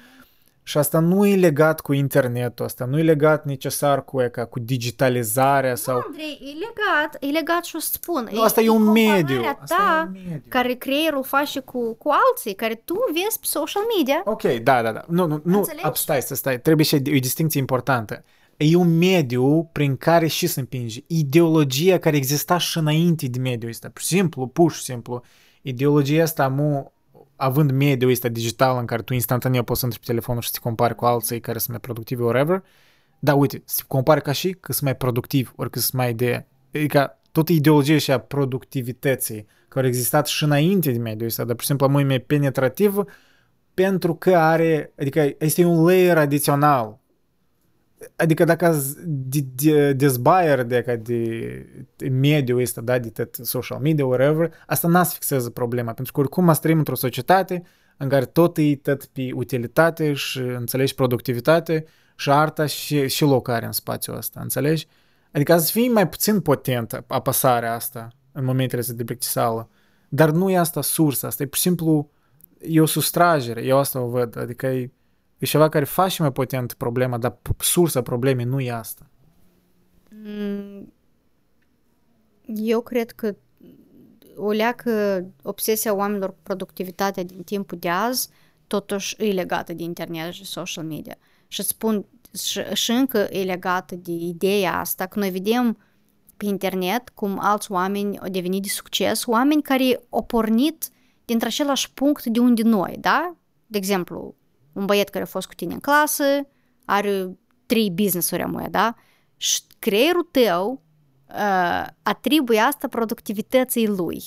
[SPEAKER 1] Și asta nu e legat cu internetul, asta nu e legat necesar cu, e, ca, cu digitalizarea sau...
[SPEAKER 2] Andrei, e legat, e legat și o să spun.
[SPEAKER 1] Nu, asta e un
[SPEAKER 2] compararea
[SPEAKER 1] mediu.
[SPEAKER 2] ta
[SPEAKER 1] Asta e un mediu.
[SPEAKER 2] care creierul face cu, cu alții, care tu vezi pe social media.
[SPEAKER 1] Ok, da, da, da. Nu, nu, nu,
[SPEAKER 2] Înțelegi?
[SPEAKER 1] ab, stai, stai, stai. Trebuie și e o distinție importantă. E un mediu prin care și se împinge. Ideologia care exista și înainte de mediul ăsta. Pur și simplu, pur și simplu. Ideologia asta, mu, având mediul ăsta digital în care tu instantaneu poți să intri pe telefonul și să te compari cu alții care sunt mai productivi, whatever, da, uite, să te compari ca și că sunt mai productivi, ori că sunt mai de... Adică tot ideologia și a productivității care a existat și înainte de mediul ăsta, dar, pur și simplu, mult mai penetrativ pentru că are, adică este un layer adițional. Adică dacă ați de, de, dezbayer de, ca de, de mediul ăsta, da, de tot social media, whatever, asta n-a să fixeze problema, pentru că oricum mă trăim într-o societate în care tot e tot pe utilitate și înțelegi productivitate și arta și, și loc are în spațiul ăsta, înțelegi? Adică să fii mai puțin potentă apăsarea asta în momentele astea de plictisală, dar nu e asta sursa, asta e pur și simplu e o sustragere, eu asta o văd, adică e, e ceva care face mai potent problema, dar p- sursa problemei nu e asta.
[SPEAKER 2] Mm, Eu cred că o leacă obsesia oamenilor cu productivitatea din timpul de azi totuși e legată de internet și social media. Și îți spun și, și încă e legată de ideea asta că noi vedem pe internet cum alți oameni au devenit de succes, oameni care au pornit dintr același punct de unde noi, da? De exemplu, un băiet care a fost cu tine în clasă, are trei business-uri amuia, da? Și creierul tău uh, atribuie asta productivității lui.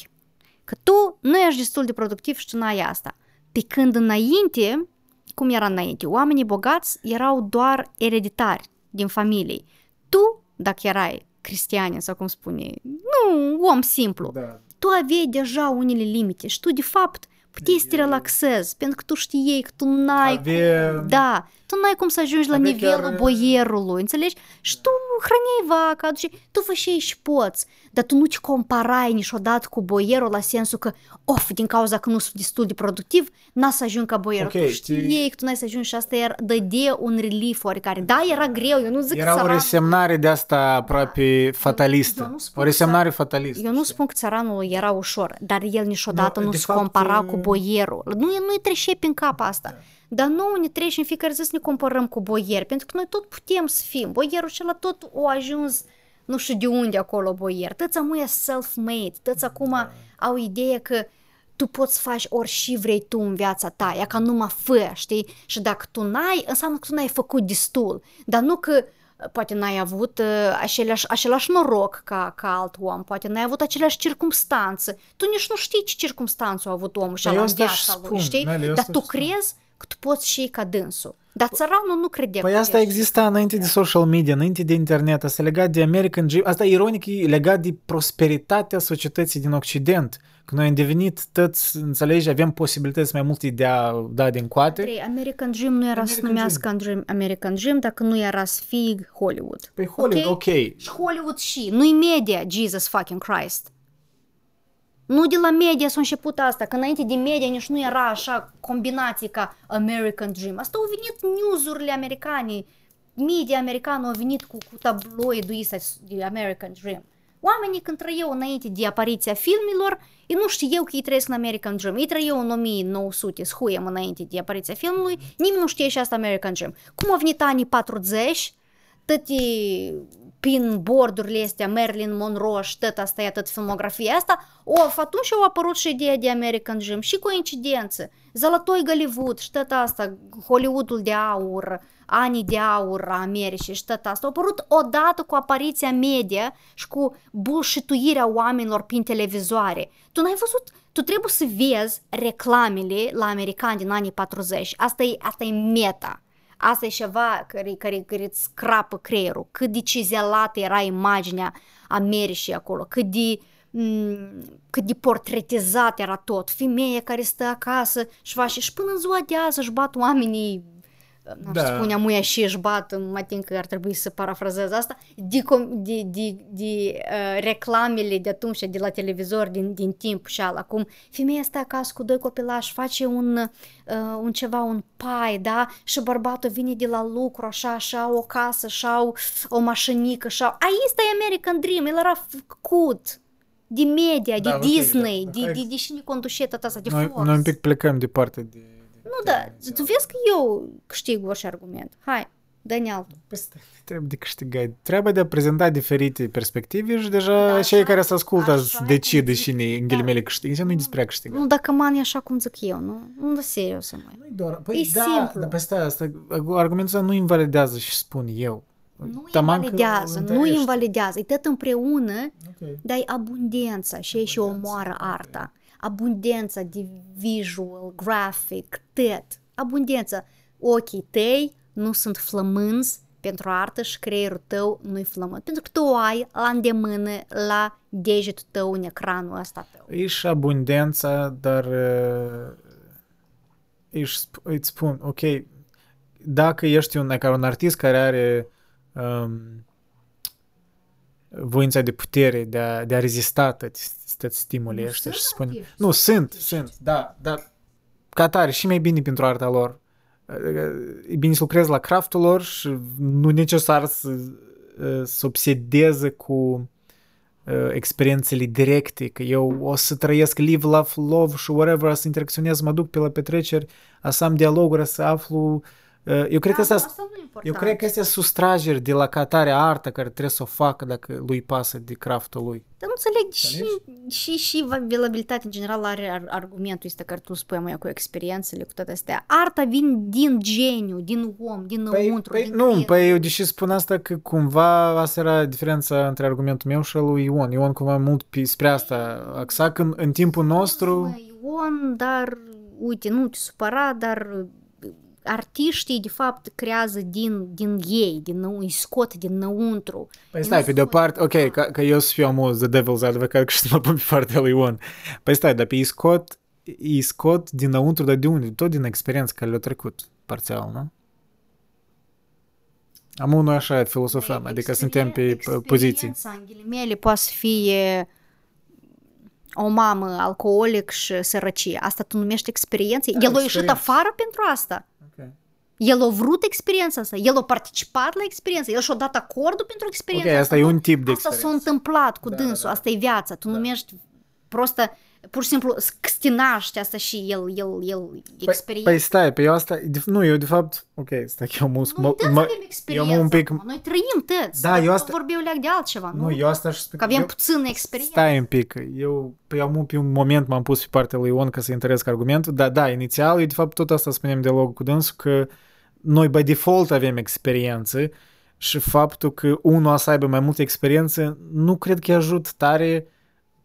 [SPEAKER 2] Că tu nu ești destul de productiv și tu n-ai asta. Pe când înainte, cum era înainte, oamenii bogați erau doar ereditari din familie. Tu, dacă erai cristiane sau cum spune, nu, om simplu,
[SPEAKER 1] Da.
[SPEAKER 2] tu aveai deja unele limite și tu, de fapt, puteai să te relaxezi, pentru că tu știai că tu n-ai
[SPEAKER 1] Avea...
[SPEAKER 2] da, tu n-ai cum să ajungi la
[SPEAKER 1] Avea
[SPEAKER 2] nivelul
[SPEAKER 1] chiar-
[SPEAKER 2] boierului, înțelegi? Și tu hrăneai vaca, aduce, tu făceai și poți, dar tu nu te comparai niciodată cu boierul la sensul că, of, din cauza că nu sunt destul de productiv, n-a să ajung ca boierul.
[SPEAKER 1] Ok,
[SPEAKER 2] tu
[SPEAKER 1] știi-
[SPEAKER 2] știai că tu n-ai să ajungi și asta era, dădea un relief oricare. Da, era greu, eu nu zic
[SPEAKER 1] Era o
[SPEAKER 2] țăran-
[SPEAKER 1] resemnare de asta aproape fatalistă.
[SPEAKER 2] eu nu spun
[SPEAKER 1] o resemnare fatalistă.
[SPEAKER 2] Eu nu spun că țăranul era ușor, dar el niciodată
[SPEAKER 1] Nu,
[SPEAKER 2] nu,
[SPEAKER 1] de
[SPEAKER 2] se
[SPEAKER 1] fapt,
[SPEAKER 2] compara
[SPEAKER 1] uh,
[SPEAKER 2] cu boierul. Nu, nu-i trece prin cap asta. Dar nouă ne trece în fiecare zi să ne comparăm cu boier, pentru că noi tot putem să fim. Boierul acela tot a ajuns nu știu de unde acolo boier. Tăți amuia self-made, tăți acum au ideea că tu poți să faci orice vrei tu în viața ta, ea ca numai fă, știi? Și dacă tu n-ai, înseamnă că tu n-ai făcut destul. Dar nu că uh, poate n-ai avut uh, același, același noroc ca, ca alt om, poate n-ai avut aceleași circumstanțe. Tu nici nu știi ce circumstanțe a avut omul și
[SPEAKER 1] Păi
[SPEAKER 2] în
[SPEAKER 1] eu asta și
[SPEAKER 2] viața lui,
[SPEAKER 1] spun,
[SPEAKER 2] știi?
[SPEAKER 1] Nele, eu
[SPEAKER 2] Dar
[SPEAKER 1] asta
[SPEAKER 2] tu
[SPEAKER 1] și spun.
[SPEAKER 2] crezi că tu poți și ca dânsul. Dar țăranul nu crede
[SPEAKER 1] Păi
[SPEAKER 2] că
[SPEAKER 1] asta
[SPEAKER 2] ești.
[SPEAKER 1] exista înainte de social media, înainte de internet, asta e legat de American Dream, asta ironic e legat de prosperitatea societății din Occident. Că noi am devenit toți, înțelegi, avem posibilități mai multe de a da din coate.
[SPEAKER 2] Andrei, American Dream nu era să
[SPEAKER 1] American
[SPEAKER 2] numească Dream. American Dream dacă nu era să fie Hollywood.
[SPEAKER 1] Păi Hollywood, ok.
[SPEAKER 2] Și Hollywood și, nu-i media, Jesus fucking Christ. Nu de la media s-a început asta, că înainte de media nici nu era așa combinații ca American Dream. Asta au venit news-urile americane, media americană au venit cu, cu tabloidul ăsta de American Dream. Oamenii când trăiau înainte de apariția filmilor, ei nu știau că ei trăiesc în American Dream. Ei trăiau în 1900, shuiem înainte de apariția filmului, nimeni nu știe și asta American Dream. Cum au venit anii 40, toate prin bordurile astea, Marilyn Monroe și tot asta, e tot filmografia asta, of, atunci au apărut și ideea de American Dream și coincidență. Zălătoi Gollywood și tot asta, Hollywoodul de aur, anii de aur a Americii și tot asta, au apărut odată cu apariția media și cu bullshituirea oamenilor prin televizoare. Tu n-ai văzut tu trebuie să vezi reclamele la americani din anii 40. Asta e, asta e meta. Asta e ceva care, care, care îți scrapă creierul. Cât de cizelată era imaginea Americii acolo, cât de, m- cât de portretizat era tot. Femeia care stă acasă și face și până în ziua de azi își bat oamenii nu
[SPEAKER 1] Da.
[SPEAKER 2] știu, spunea muia și își bat, mă tin că ar trebui să parafrazez asta, de, com- de, de, de uh, reclamele de atunci, de la televizor, din, din timp și ala, cum femeia stă acasă cu doi copilași, face un, uh, un ceva, un pai, da, și bărbatul vine de la lucru, așa, așa, o casă, așa, o mașinică, așa, aici este American Dream, el era făcut de media, de
[SPEAKER 1] Da, ok,
[SPEAKER 2] Disney,
[SPEAKER 1] da.
[SPEAKER 2] de,
[SPEAKER 1] Hai
[SPEAKER 2] de, de cine conduce tot asta, de
[SPEAKER 1] Noi,
[SPEAKER 2] Fox.
[SPEAKER 1] noi un pic plecăm departe de... de
[SPEAKER 2] Nu, da, tu vezi că eu câștig orice argument. Hai, dă-ne altul.
[SPEAKER 1] Păi stai, nu trebuie de câștigat. Trebuie de a prezenta diferite perspective și deja
[SPEAKER 2] Da,
[SPEAKER 1] cei
[SPEAKER 2] așa-
[SPEAKER 1] care să ascultă
[SPEAKER 2] așa
[SPEAKER 1] să
[SPEAKER 2] e
[SPEAKER 1] decide
[SPEAKER 2] cum zic.
[SPEAKER 1] cine în
[SPEAKER 2] Da.
[SPEAKER 1] ghilimele câștigă. Nu e despre a câștiga.
[SPEAKER 2] Nu, dacă man e așa cum zic eu, nu? Nu da serios mai.
[SPEAKER 1] Nu-i doar...
[SPEAKER 2] E
[SPEAKER 1] Păi da,
[SPEAKER 2] simplu.
[SPEAKER 1] dar pe stai, asta, argumentul ăsta nu invalidează și spun eu.
[SPEAKER 2] Nu
[SPEAKER 1] Taman că
[SPEAKER 2] invalidează,
[SPEAKER 1] îl
[SPEAKER 2] nu
[SPEAKER 1] întărește.
[SPEAKER 2] invalidează, e tot împreună,
[SPEAKER 1] Ok.
[SPEAKER 2] dar e abundența și e și omoară arta. Abundența de visual, graphic, tot. Abundența. Ochii tăi nu sunt flămânzi pentru artă și creierul tău nu-i flământ. Pentru că tu o ai la îndemână, la degetul tău, în ecranul ăsta tău.
[SPEAKER 1] E și abundența, dar uh, își, sp- îți spun, ok, dacă ești un, ca un artist care are um, voința de putere de a, de a rezista toți toți stimulii
[SPEAKER 2] Nu
[SPEAKER 1] ăștia și
[SPEAKER 2] sunt
[SPEAKER 1] spune,
[SPEAKER 2] artiști,
[SPEAKER 1] nu,
[SPEAKER 2] sunt
[SPEAKER 1] sunt,
[SPEAKER 2] artiști.
[SPEAKER 1] sunt, da, dar ca tare și mai bine pentru arta lor. E bine să lucrezi la craftul lor și nu necesar să, să obsedeze cu uh, experiențele directe, că eu o să trăiesc live, love, love și whatever, să interacționez, mă duc pe la petreceri, a să am dialoguri, să aflu... Uh, eu cred că asta,
[SPEAKER 2] asta nu e important.
[SPEAKER 1] eu cred că astea sustrageri de la catare artă care trebuie să o facă dacă lui pasă de craftul lui.
[SPEAKER 2] Dar nu înțeleg și, și, și valabilitatea în general are ar- argumentul ăsta care tu spui mai cu experiențele, cu toate astea. Arta vine din geniu, din om, din înăuntru,
[SPEAKER 1] păi,
[SPEAKER 2] din
[SPEAKER 1] nu,
[SPEAKER 2] creier.
[SPEAKER 1] păi eu deși spun asta că cumva asta era diferența între argumentul meu și al lui Ion. Ion cumva mult pe, spre asta axa că în, în timpul nostru...
[SPEAKER 2] Măi, Ion, dar, uite, nu te supăra, dar uh, artiștii, de fapt, creează din, din ei, din nou, îi scot din năuntru.
[SPEAKER 1] Păi stai, pe de-o parte, ok, că, că eu să fiu amul the devil's advocate că și să mă pun pe partea lui Ion. Păi stai, dar pe ei scot, îi scot dinăuntru, dar de unde? Tot din experiența care le-a trecut, parțial, nu? Amul noi așa filosofăm, adică suntem pe p- poziții.
[SPEAKER 2] Experiența, în ghilimele, poate să fie o mamă alcoolic și sărăcie. Asta tu numești experiență?
[SPEAKER 1] Da,
[SPEAKER 2] El a ieșit
[SPEAKER 1] experiență.
[SPEAKER 2] afară pentru asta.
[SPEAKER 1] Ok.
[SPEAKER 2] El a vrut experiența asta, el a participat la experiență, el și-a dat acordul pentru experiența
[SPEAKER 1] Ok, asta e
[SPEAKER 2] nu?
[SPEAKER 1] un tip de
[SPEAKER 2] Asta s-a
[SPEAKER 1] experiență.
[SPEAKER 2] întâmplat cu
[SPEAKER 1] Da,
[SPEAKER 2] dânsul,
[SPEAKER 1] da, da.
[SPEAKER 2] asta e viața, tu numești prostă, pur și simplu stinaște asta și el, el, el, experiență.
[SPEAKER 1] Păi stai, pe eu asta, de, nu, eu de fapt, ok, stai că eu mus,
[SPEAKER 2] nu,
[SPEAKER 1] mă,
[SPEAKER 2] mă,
[SPEAKER 1] mă,
[SPEAKER 2] avem experiență
[SPEAKER 1] eu mă un pic,
[SPEAKER 2] acum, noi trăim tăți,
[SPEAKER 1] Da, eu
[SPEAKER 2] Nu
[SPEAKER 1] asta-
[SPEAKER 2] vorbim leac de altceva, nu?
[SPEAKER 1] nu, eu asta aș spune,
[SPEAKER 2] Că avem
[SPEAKER 1] eu,
[SPEAKER 2] puțină experiență.
[SPEAKER 1] stai un pic, eu, pe eu pe un moment m-am pus pe partea lui Ion ca să întăresc argumentul, dar da, inițial, eu de fapt tot asta spuneam dialogul cu dânsul, că noi by default avem experiență și faptul că unul o să aibă mai multă experiență, nu cred că îi ajut tare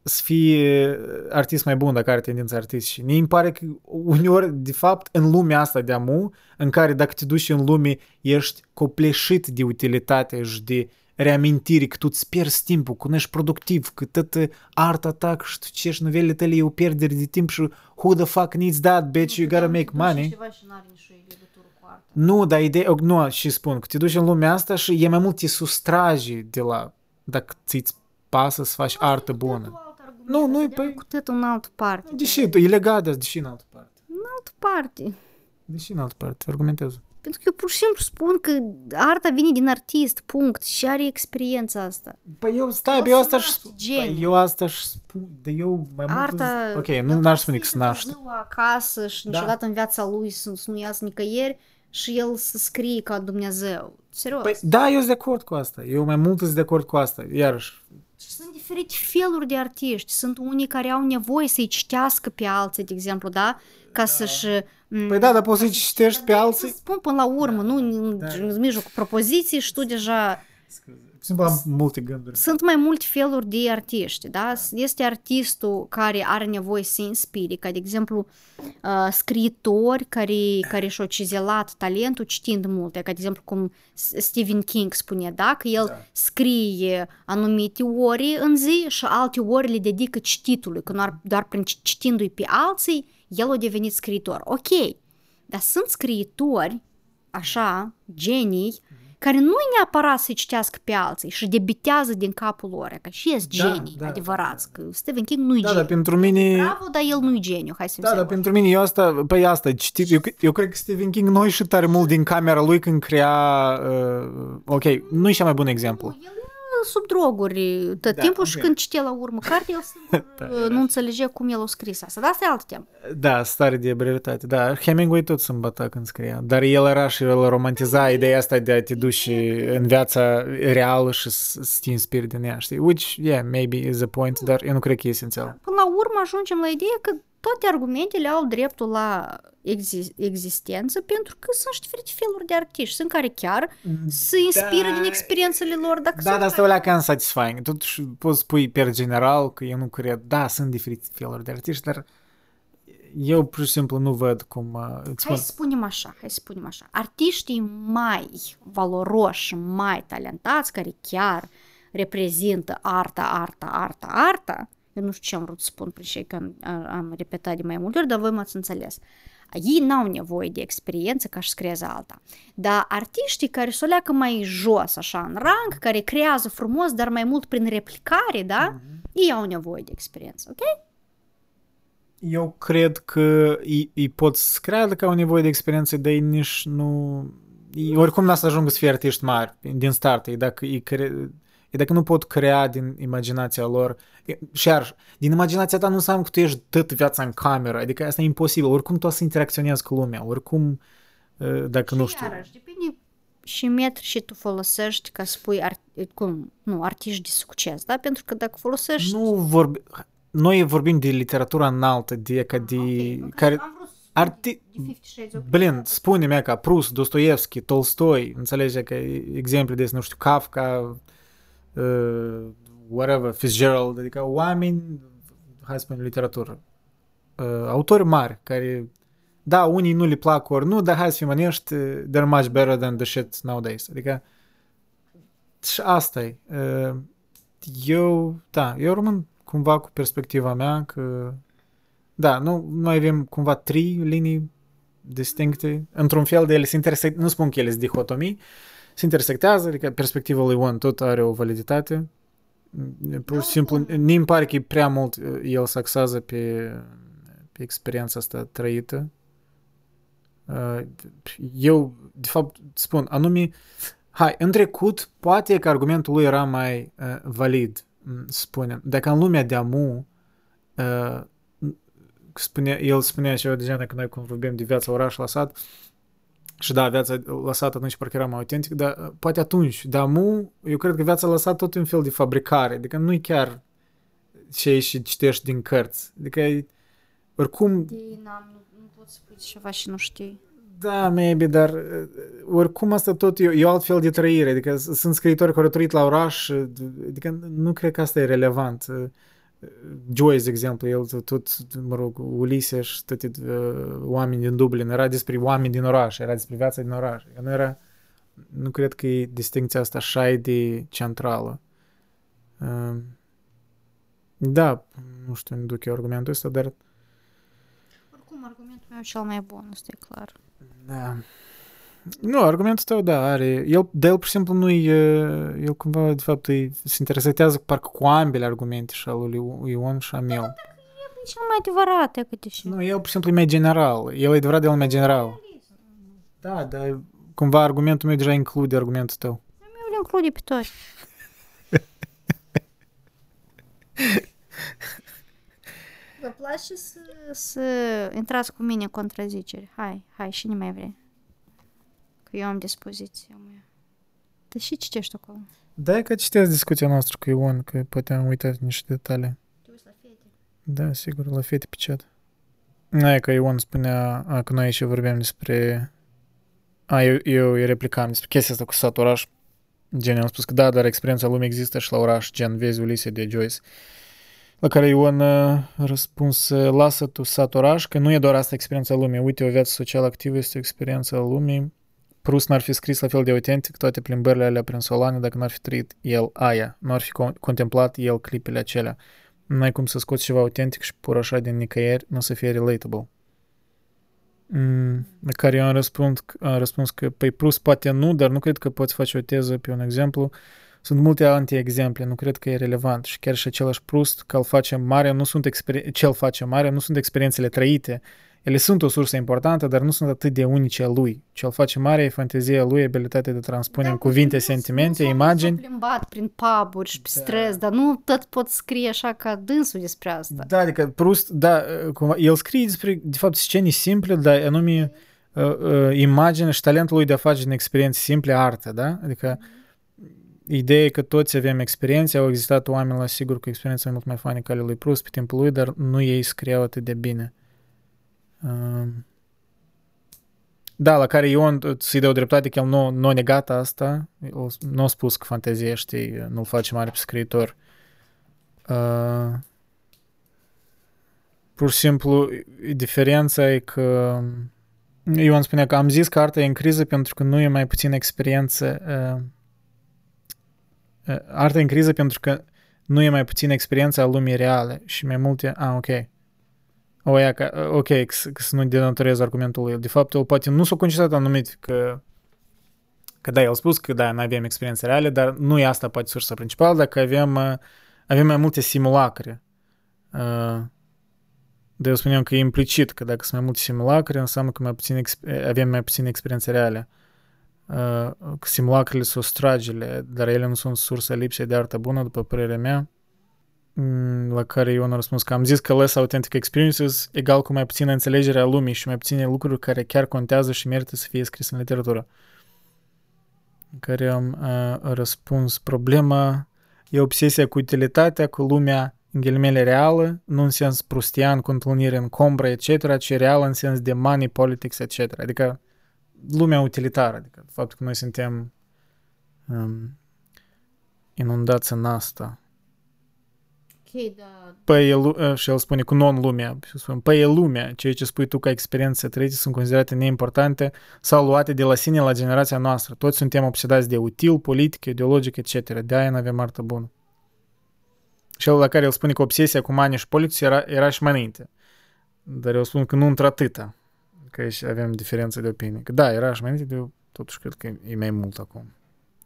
[SPEAKER 1] să fie artist mai bun dacă are tendința artist și mi îmi pare că uneori, de fapt, în lumea asta de amu, în care dacă te duci în lume, ești copleșit de utilitate și de reamintiri că tu îți pierzi timpul, că nu ești productiv, că tot arta ta, că știu ce, și novelele tale e o pierdere de timp și who the fuck needs that, bitch, you gotta make money.
[SPEAKER 2] Ceva și n-are nicio legătură cu arta.
[SPEAKER 1] Nu, dar ideea, nu, și spun, că te duci în lumea asta și e mai mult te sustragi de la, dacă ți-ți pasă să faci artă bună. Nu, nu, păi-
[SPEAKER 2] Cu tot în altă parte.
[SPEAKER 1] Deși, e legat, dar deși în altă parte.
[SPEAKER 2] În altă parte.
[SPEAKER 1] Deși în altă parte, argumentez.
[SPEAKER 2] Pentru că eu pur și simplu spun că arta vine din artist, punct, și are experiența asta.
[SPEAKER 1] Păi eu, stai,
[SPEAKER 2] O
[SPEAKER 1] eu
[SPEAKER 2] să
[SPEAKER 1] asta aș
[SPEAKER 2] naști
[SPEAKER 1] spune.
[SPEAKER 2] geniu.
[SPEAKER 1] Păi eu asta aș spune, de eu mai mult...
[SPEAKER 2] Arta...
[SPEAKER 1] Ok,
[SPEAKER 2] el
[SPEAKER 1] nu n-aș
[SPEAKER 2] poate
[SPEAKER 1] spune că
[SPEAKER 2] să
[SPEAKER 1] se
[SPEAKER 2] iasă
[SPEAKER 1] naște.
[SPEAKER 2] ziua acasă și
[SPEAKER 1] Da.
[SPEAKER 2] niciodată în viața lui să, să nu iasă nicăieri și el să scrie ca Dumnezeu. Serios.
[SPEAKER 1] Păi da, eu sunt de acord cu asta. Eu mai mult sunt de acord cu asta. Iarăși,
[SPEAKER 2] Și sunt diferite feluri de artiști. Sunt unii care au nevoie să-i citească pe alții, de exemplu, da? Ca să-și... m,
[SPEAKER 1] Păi da, dar poți să citești pe
[SPEAKER 2] Dar
[SPEAKER 1] alții...
[SPEAKER 2] Să spun până la urmă, nu în,
[SPEAKER 1] da.
[SPEAKER 2] în mijlocul propoziții și tu deja...
[SPEAKER 1] Pur și simplu am multe gânduri.
[SPEAKER 2] Sunt mai multe feluri de artiști, da? Este artistul care are nevoie să inspire, ca de exemplu uh, scriitori care, care și-au cizelat talentul citind multe, ca de exemplu cum S- Stephen King spune, da? Că el
[SPEAKER 1] Da.
[SPEAKER 2] scrie anumite ori în zi și alte ori le dedică cititului, că doar, doar prin ci- citindu-i pe alții, el a devenit scriitor. Ok, dar sunt scriitori așa, genii, care nu e neapărat să citească pe alții și debitează din capul lor, că și ești
[SPEAKER 1] Da,
[SPEAKER 2] genii
[SPEAKER 1] da.
[SPEAKER 2] adevărați, că Stephen King nu e
[SPEAKER 1] Da,
[SPEAKER 2] geniu.
[SPEAKER 1] dar pentru mine...
[SPEAKER 2] Bravo, dar el nu e geniu, hai să fim
[SPEAKER 1] Da, dar
[SPEAKER 2] serioși.
[SPEAKER 1] pentru mine eu asta, păi asta, citit, eu, eu cred că Stephen King nu și tare mult din camera lui când crea, uh, ok, nu e cea mai bun exemplu.
[SPEAKER 2] El e sub droguri tot
[SPEAKER 1] Da,
[SPEAKER 2] timpul și
[SPEAKER 1] ok.
[SPEAKER 2] când citea la urmă carte, el singur
[SPEAKER 1] Da,
[SPEAKER 2] uh, nu înțelege cum el a scris asta. Dar asta e altă temă.
[SPEAKER 1] Da, stare de brevitate, da, Hemingway tot se îmbăta când scria, dar el era și el romantiza ideea asta de a te duci în viața reală și să să te inspiri din ea, știi? Which, yeah, maybe is a point, dar eu nu cred că e esențial.
[SPEAKER 2] Până la urmă ajungem la ideea că toate argumentele au dreptul la exi- existență pentru că sunt și diferite feluri de artiști. Sunt care chiar se inspiră
[SPEAKER 1] Da.
[SPEAKER 2] din experiențele lor. Dacă
[SPEAKER 1] Da,
[SPEAKER 2] sunt
[SPEAKER 1] dar asta o leacă unsatisfying. Totuși poți spui per general că eu nu cred. Da, sunt diferite feluri de artiști, dar eu pur și simplu nu văd cum uh, îți
[SPEAKER 2] Hai
[SPEAKER 1] spun.
[SPEAKER 2] să spunem așa, hai să spunem așa. Artiștii mai valoroși, mai talentați, care chiar reprezintă arta, arta, arta, arta, eu nu știu ce am vrut să spun prin și că am, am repetat de mai multe ori, dar voi m-ați înțeles. Ei n-au nevoie de experiență ca să creeze alta. Dar artiștii care s-o leacă mai jos, așa, în rang, care creează frumos, dar mai mult prin replicare, da? Ei au nevoie de experiență, ok?
[SPEAKER 1] Eu cred că îi, îi pot să creadă că au nevoie de experiență, dar ei nici nu... Ei, oricum n-a să ajungă să fie artiști mari din start. Ei dacă, îi cre... ei dacă nu pot crea din imaginația lor, e- și iar, din imaginația ta nu înseamnă că tu ești tot viața în cameră, adică asta e imposibil. Oricum tu o să interacționezi cu lumea, oricum, uh, dacă nu
[SPEAKER 2] Și
[SPEAKER 1] știu...
[SPEAKER 2] Iarăși, depinde și metri și tu folosești ca să spui art- cum, nu, artiști de succes, da? Pentru că dacă folosești...
[SPEAKER 1] Nu vorbi... Noi vorbim de literatura înaltă, de ca de...
[SPEAKER 2] Ok,
[SPEAKER 1] care...
[SPEAKER 2] am vrut să spun
[SPEAKER 1] Arti...
[SPEAKER 2] de Fifty Shades of
[SPEAKER 1] Blin, spune-mi ca Prus, Dostoevski, Tolstoi, înțelege că exemple de, nu știu, Kafka, uh, whatever, Fitzgerald, adică oameni, hai să spunem, literatură, uh, autori mari, care, da, unii nu le plac ori nu, dar hai să fim onești, they're much better than the shit nowadays. Adică, și asta e. Uh, eu, da, eu rămân cumva cu perspectiva mea că, da, nu, noi avem cumva trei linii distincte. Într-un fel de ele se intersect, nu spun că ele sunt dihotomii, se intersectează, adică perspectiva lui One tot are o validitate. Pur și simplu, mi îmi pare că e prea mult, el se axează pe, pe experiența asta trăită. Uh, Eu, de fapt, spun, anume, hai, în trecut, poate că argumentul lui era mai uh, valid, m, să spunem. Dacă în lumea de amu, uh, spune, el spunea ceva de genul că noi cum vorbim de viața oraș lăsat, și da, viața lăsată atunci parcă era mai autentic, dar uh, poate atunci, dar mu, eu cred că viața lăsată tot e un fel de fabricare, adică nu e chiar ce ai și citești din cărți, adică e- oricum,
[SPEAKER 2] Ei, n-am, nu, nu pot spune ceva și nu știi.
[SPEAKER 1] da, maybe, dar uh, oricum asta tot e, e alt fel de trăire, adică s- sunt scriitori care au trăit la oraș, uh, adică nu cred că asta e relevant. Uh, Joyce, de exemplu, el tot, mă rog, Ulises și toate uh, oameni din Dublin, era despre oameni din oraș, era despre viața din oraș. Nu era, nu cred că e distincția asta așa e de centrală. Uh, da, nu știu, nu duc eu argumentul ăsta, dar
[SPEAKER 2] Oricum, argumentul meu e cel mai bun, asta e clar.
[SPEAKER 1] Da. Nu, argumentul tău, da, are. El, dar el, pur și simplu, nu e, el cumva, de fapt, e, se interesează parcă cu ambele argumente și al lui Ion și al meu.
[SPEAKER 2] E cel mai adevărat, e că de și.
[SPEAKER 1] Nu, el, pur și simplu, e mai general. El e adevărat, de el e mai general. Da, dar cumva argumentul meu deja include argumentul tău.
[SPEAKER 2] Eu le include pe toți. Vă place să, să intrați cu mine în contraziceri? Hai, hai, și nu mai vrei. Că eu am dispoziția mea. Dar și citești acolo?
[SPEAKER 1] Da, că citesc discuția noastră cu Ion, că poate am uitat niște detalii.
[SPEAKER 2] Te uiți la fete?
[SPEAKER 1] Da, sigur, la fete pe chat. Aia că Ion spunea, a, că noi aici vorbeam despre... A, eu, eu îi replicam despre chestia asta cu sat oraș. Gen, am spus că da, dar experiența lumii există și la oraș, gen, vezi Ulise de Joyce. La care Ion a răspuns, lasă tu sat oraș, că nu e doar asta experiența lumii. Uite, o viață socială activă este o experiență a lumii. Prus n-ar fi scris la fel de autentic toate plimbările alea prin Solane dacă n-ar fi trăit el aia, n-ar fi con- contemplat el clipele acelea. N-ai cum să scoți ceva autentic și pur așa din nicăieri, nu o să fie relatable. Mm, la care eu am răspuns, am răspuns că, păi, plus poate nu, dar nu cred că poți face o teză pe un exemplu. Sunt multe alte exemple, nu cred că e relevant. Și chiar și același Proust, că îl face mare, nu sunt exper- ce face mare, nu sunt experiențele trăite. Ele sunt o sursă importantă, dar nu sunt atât de unice a lui. Ce îl face mare e fantezia lui, abilitatea de transpune în cuvinte, sentimente, imagini.
[SPEAKER 2] plimbat prin puburi și pe stres, dar nu tot pot scrie așa ca dânsul despre asta.
[SPEAKER 1] Da, adică Proust, da, cumva, el scrie despre, de fapt, scene simple, dar anume uh, uh, imagine și talentul lui de a face din experiențe simple artă, da? Adică ideea e că toți avem experiențe, au existat oameni la sigur cu experiențe mult mai faine ca ale lui Proust pe timpul lui, dar nu ei scriau atât de bine. Uh, da, la care Ion să-i dau dreptate că el nu, nu a negat asta, nu a spus că fantezie, știi, nu-l face mare pe scriitor. Uh, pur și simplu, diferența e că Ion spunea că am zis că arta e în criză pentru că nu e mai puțin experiență uh, uh, arta e în criză pentru că nu e mai puțin experiența a lumii reale și mai multe... Ah, ok. O, ia, că, ok, că, că să nu denaturez argumentul lui. De fapt, el poate nu s-a concentrat anumit că că da, el a spus că da, nu avem experiențe reale, dar nu e asta poate sursa principală, dacă avem, avem mai multe simulacre. De eu spuneam că e implicit că dacă sunt mai multe simulacre, înseamnă că mai puțin avem mai puține experiențe reale. Că simulacrele sunt stragile, dar ele nu sunt sursa lipsei de artă bună, după părerea mea. Mm, la care eu am răspuns că am zis că less authentic experiences egal cu mai puțină înțelegere a lumii și mai puține lucruri care chiar contează și merită să fie scrise în literatură. În care am uh, răspuns problema e obsesia cu utilitatea, cu lumea în ghilimele reală, nu în sens prustian, cu întâlnire în combra, etc., ci reală în sens de money, politics, etc. Adică lumea utilitară, adică faptul că noi suntem um, inundați în asta
[SPEAKER 2] da.
[SPEAKER 1] Păi e, și el spune cu non-lumea, păi e lumea, ceea ce spui tu ca experiență trăite sunt considerate neimportante sau luate de la sine la generația noastră. Toți suntem obsedați de util, politic, ideologic, etc. De aia nu avem artă bună. Și el la care el spune că obsesia cu mani și politici era, era și mai înainte. Dar eu spun că nu într-atâta. Că aici avem diferență de opinie. Că da, era și mai înainte, de totuși cred că e mai mult acum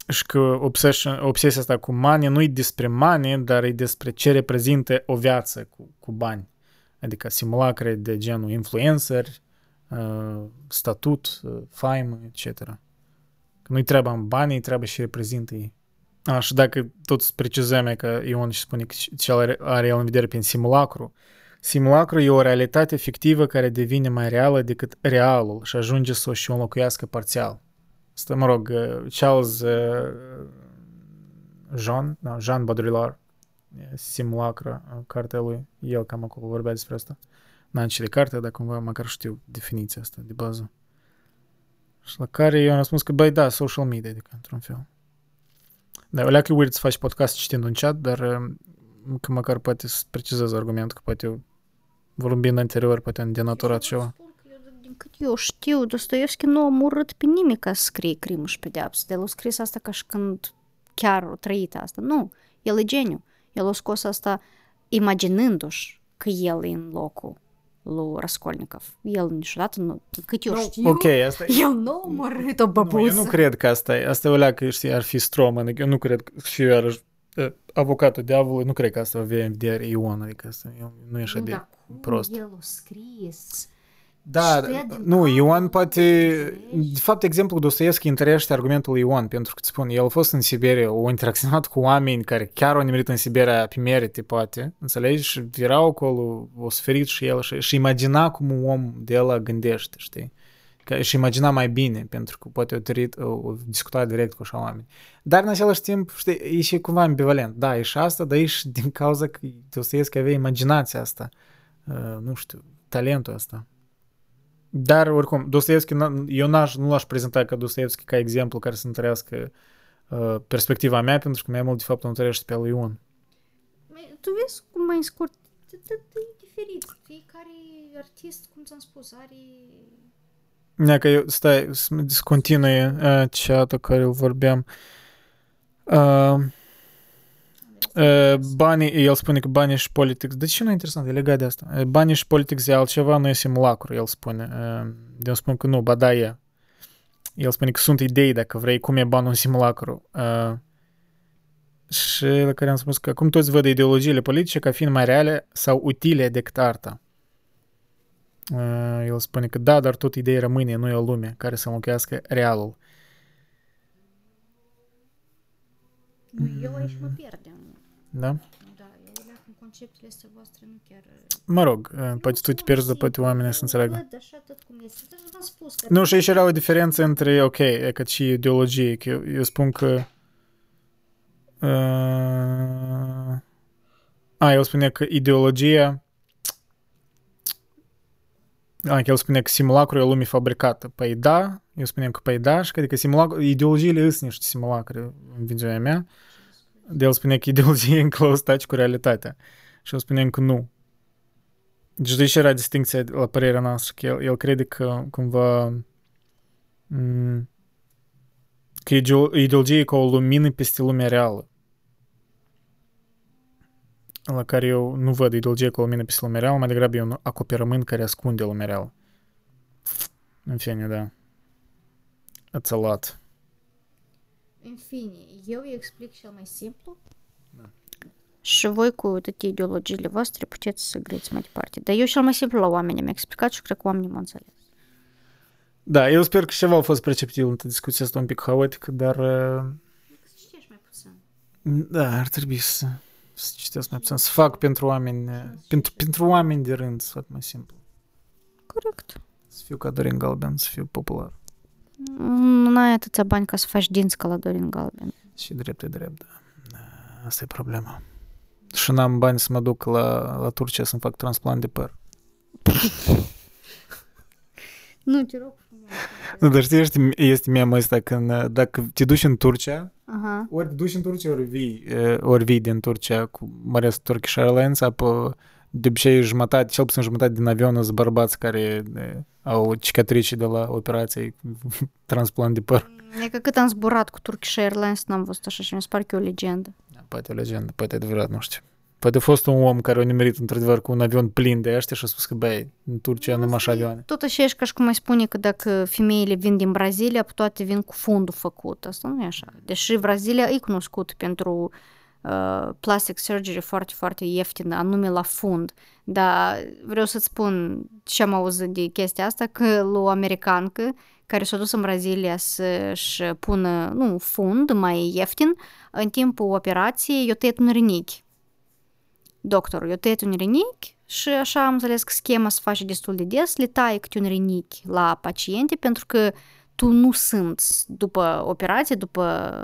[SPEAKER 1] și că obsesia, obsesia asta cu money nu e despre money, dar e despre ce reprezintă o viață cu, cu bani. Adică simulacre de genul influencer, uh, statut, uh, faimă, etc. Că nu-i treaba în bani, îi treaba și reprezintă ei. A, și dacă tot precizăm că Ion și spune că ce are, are el în vedere prin simulacru, simulacru e o realitate fictivă care devine mai reală decât realul și ajunge să o și o înlocuiască parțial. Asta, mă rog, Charles Jean, no, Jean Baudrillard, simulacra cartea lui, el cam acolo vorbea despre asta. N-am citit cartea, dar cumva măcar știu definiția asta de bază. Și la care eu am răspuns că, băi, da, social media, adică, într-un fel. Da, o leacă weird să faci podcast citind un chat, dar că măcar poate să precizez argumentul, că poate eu vorbind anterior, poate am denaturat ceva
[SPEAKER 2] cât eu știu, Dostoevski nu a omorât pe nimic ca să scrie crimă și pedeapsă. El a scris asta ca și când chiar a trăit asta. Nu, el e geniu. El a scos asta imaginându-și că el e în locul lui Raskolnikov. El niciodată nu, cât eu știu,
[SPEAKER 1] Ok, asta
[SPEAKER 2] el nu a omorât o băbuță.
[SPEAKER 1] Nu, eu nu cred că asta e. Asta e o leacă, știi, ar fi strom. Adică eu nu cred că și eu iarăși avocatul diavolului, nu cred că asta avea în vedere Ion, adică asta nu e așa
[SPEAKER 2] nu,
[SPEAKER 1] de
[SPEAKER 2] dar cum
[SPEAKER 1] prost.
[SPEAKER 2] el a scris
[SPEAKER 1] Da, nu, Ioan poate... De fapt, exemplul Dostoevski întărește argumentul Ioan, pentru că, îți spun, el a fost în Siberia, a interacționat cu oameni care chiar au nimerit în Siberia pe merite, poate, înțelegi? Și erau acolo, o suferit și el și, și imagina cum un om de el gândește, știi? Că și imagina mai bine, pentru că poate o, tărit, o discuta direct cu așa oameni. Dar în același timp, știi, e și cumva ambivalent. Da, e și asta, dar e și din cauza că Dostoevski avea imaginația asta, uh, nu știu, talentul ăsta. Dar, oricum, Dostoevski, eu n-aș, nu l-aș prezenta ca Dostoevski ca exemplu care să întărească uh, perspectiva mea, pentru că mai mult, de fapt, o întărește pe lui Ion.
[SPEAKER 2] Tu vezi cum mai scurt, e diferit. Fiecare artist, cum ți-am spus, are...
[SPEAKER 1] Nea, că eu, stai, să continui uh, chat care îl vorbeam. Uh, Banii, el spune că banii și politics, de ce nu e interesant, e legat de asta. Banii și politics e altceva, nu e simulacru, el spune. Eu spun că nu, ba da e. El spune că sunt idei, dacă vrei, cum e banul în simulacru. Uh, și la care am spus că cum toți văd ideologiile politice ca fiind mai reale sau utile decât arta. Uh, el spune că da, dar tot ideea rămâne, nu e o lume care să înlocuiască realul.
[SPEAKER 2] Nu, eu aici mă pierdem.
[SPEAKER 1] Da?
[SPEAKER 2] Da, eu leac în conceptele astea voastre nu chiar...
[SPEAKER 1] Mă rog, uh, poate tu te pierzi, dar poate oamenii să înțeleagă.
[SPEAKER 2] Văd așa tot cum este. Dar v-am spus că...
[SPEAKER 1] Nu, și aici era o diferență între, ok, e cât și ideologie, că eu, eu spun că... Uh, a, el spune că ideologia... A, că el spune că simulacrul e o lume fabricată. Păi da, eu spunem că păi da, și că adică simulacru, ideologiile sunt niște simulacre în viziunea mea. De el spune că ideologia e în close touch cu realitatea. Și eu spunem că nu. Deci de ce era distinția la părerea noastră? Că el, el crede că cumva m- că ideo- ideologia e ca o lumină peste lumea reală. La care eu nu văd ideologia ca o lumină peste lumea reală, mai degrabă e un acoperământ care ascunde lumea reală. În fine, da. It's a lot.
[SPEAKER 2] În fine, eu îi explic cel mai simplu.
[SPEAKER 1] Da.
[SPEAKER 2] Și voi cu toate ideologiile voastre puteți să grăiți mai departe. Dar eu cel mai simplu la oameni mi-am explicat și cred că oamenii m-au înțeles.
[SPEAKER 1] Da, eu sper că ceva a fost perceptiv în discuția asta un pic haotică, dar uh,
[SPEAKER 2] Să citești mai puțin.
[SPEAKER 1] da, ar trebui să, să citesc mai puțin, să fac pentru oameni, uh, pentru, pentru oameni de rând, să fac mai simplu.
[SPEAKER 2] Corect.
[SPEAKER 1] Să fiu ca Dorin Galben, să fiu popular.
[SPEAKER 2] Nu ai atâția bani ca să faci dinți ca la Dorin Galben.
[SPEAKER 1] Și drept e drept, da. Da, Asta e problema. Și n-am bani să mă duc la, la Turcia să-mi fac transplant de păr.
[SPEAKER 2] Nu, te rog frumos.
[SPEAKER 1] Nu, dar știi, este, este meme ăsta când uh, dacă te duci în Turcia,
[SPEAKER 2] Aha.
[SPEAKER 1] ori te duci în Turcia, ori vii, uh, ori vii din Turcia cu măresc Turkish Airlines, apă de obicei jumătate, cel puțin jumătate din avion sunt bărbați care uh, au cicatrici de la operație transplant de păr.
[SPEAKER 2] E că cât am zburat cu Turkish Airlines, n-am văzut așa și mi se pare că e o legendă.
[SPEAKER 1] Da, Poate o legendă, poate adevărat, nu știu. Poate a fost un om care a nimerit într-adevăr cu un avion plin de ăștia și a spus că, băi, în Turcia nu așa avioane.
[SPEAKER 2] Tot așa ești ca și cum mai spune că dacă femeile vin din Brazilia, toate vin cu fundul făcut. Asta nu e așa. Deși Brazilia e cunoscut pentru uh, plastic surgery foarte, foarte ieftină, anume la fund. Dar vreau să-ți spun ce am auzit de chestia asta, că la o americancă care s-a dus în Brazilia să-și pună, nu, fund mai ieftin, în timpul operației i-a tăiat un rinichi. Doctorul i-a tăiat un rinichi și așa am înțeles că schema se face destul de des, le taie câte un rinichi la paciente pentru că tu nu simți după operație, după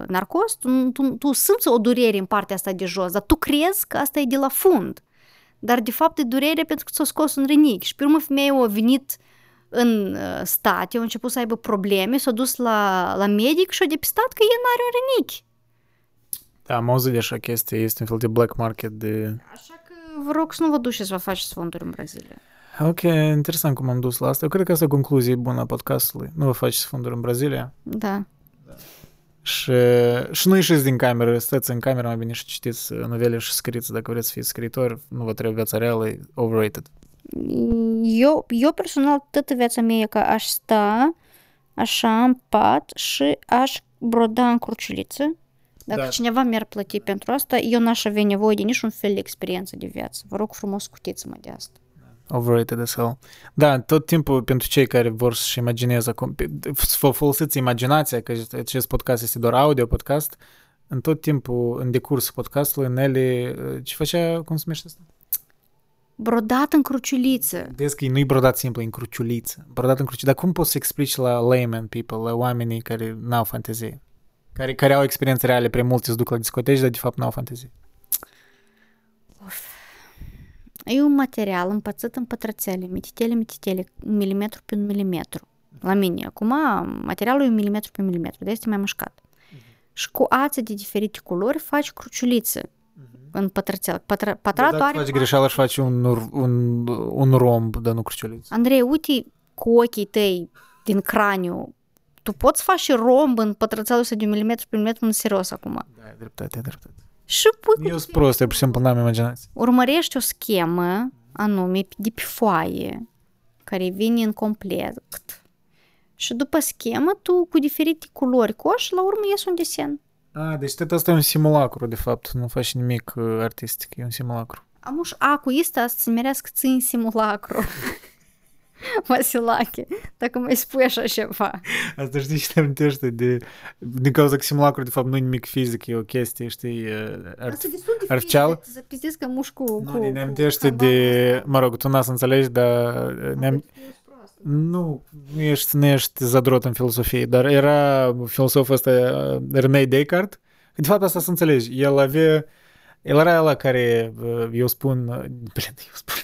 [SPEAKER 2] narcos, tu, tu, tu simți o durere în partea asta de jos, dar tu crezi că asta e de la fund. Dar de fapt e durere pentru că ți-a scos un rinichi. Și pe urmă femeia a venit în uh, state, a început să aibă probleme, s-a dus la, la medic și a depistat că el n-are un rinichi.
[SPEAKER 1] Da, am auzit de așa chestie, este un fel de black market de...
[SPEAKER 2] Așa că vă rog să nu vă duceți să vă faceți fonduri în Brazilia.
[SPEAKER 1] Ok, interesant cum am dus la asta. Eu cred că asta e o concluzie bună a podcastului. Nu vă faceți fonduri în Brazilia.
[SPEAKER 2] Da.
[SPEAKER 1] Și, și nu ieșiți din cameră, stați în cameră mai bine și citiți novele și scrieți dacă vreți să fiți scriitori. Nu vă trebuie viața reală, e overrated.
[SPEAKER 2] Eu, eu personal, toată viața mea e că aș sta așa în pat și aș broda în cruciuliță. Dacă
[SPEAKER 1] Da.
[SPEAKER 2] cineva mi-ar plăti pentru asta, eu n-aș avea nevoie de niciun fel de experiență de viață. Vă rog frumos, scutiți-mă de asta.
[SPEAKER 1] Overrated as hell. Da, tot timpul pentru cei care vor să-și imagineze, acum, pe- să vă folosiți imaginația, că acest podcast este doar audio podcast, în tot timpul, în decursul podcastului, Nelly, ce făcea, cum se numește asta?
[SPEAKER 2] Brodat în cruciuliță.
[SPEAKER 1] Vezi că nu-i brodat simplu, e în cruciuliță. Brodat în cruciuliță. Dar cum poți să explici la layman people, la oamenii care n-au fantezie? Care, care au experiențe reale, prea multe se duc la discoteci, dar de fapt n-au fantezie.
[SPEAKER 2] E un material împățit în pătrățele, mititele, mititele, un milimetru pe un milimetru. La mine. Acum, materialul e un milimetru pe milimetru, de este mai mușcat. Și cu ață de diferite culori faci cruciuliță în pătrățel. Pătră,
[SPEAKER 1] Dar
[SPEAKER 2] pătratul
[SPEAKER 1] dacă
[SPEAKER 2] are...
[SPEAKER 1] faci greșeală și faci un, un, un romb, dar nu cruciuliță.
[SPEAKER 2] Andrei, uite cu ochii tăi din craniu. Tu poți face și romb în pătrățelul ăsta de un milimetru pe milimetru, în serios acum.
[SPEAKER 1] Da, e dreptate, e dreptate.
[SPEAKER 2] Și pui,
[SPEAKER 1] Eu sunt prost, eu pur și simplu n-am imaginație.
[SPEAKER 2] urmărești o schemă anume de pe foaie care vine în complet și după schemă tu cu diferite culori coși, la urmă ies un desen.
[SPEAKER 1] A, deci tot asta e un simulacru, de fapt. Nu faci nimic uh, artistic, e un simulacru.
[SPEAKER 2] Amuș acu este asta să merească țin simulacru. Vasilache, dacă mai spui așa ceva.
[SPEAKER 1] Asta știi și te amintește de... Din cauza că simulacru, de fapt, nu e nimic fizic, e o chestie, știi, uh, art, artificial.
[SPEAKER 2] Să pizdesc că muș cu...
[SPEAKER 1] Nu, ne amintește de... Mă rog, tu n să înțelegi, dar... Ne nu, nu ești, nu ești zadrot în filosofie, dar era filosoful ăsta uh, René Descartes, de fapt asta să înțelegi, el avea, el era ăla care, uh, eu spun, blin, eu spun,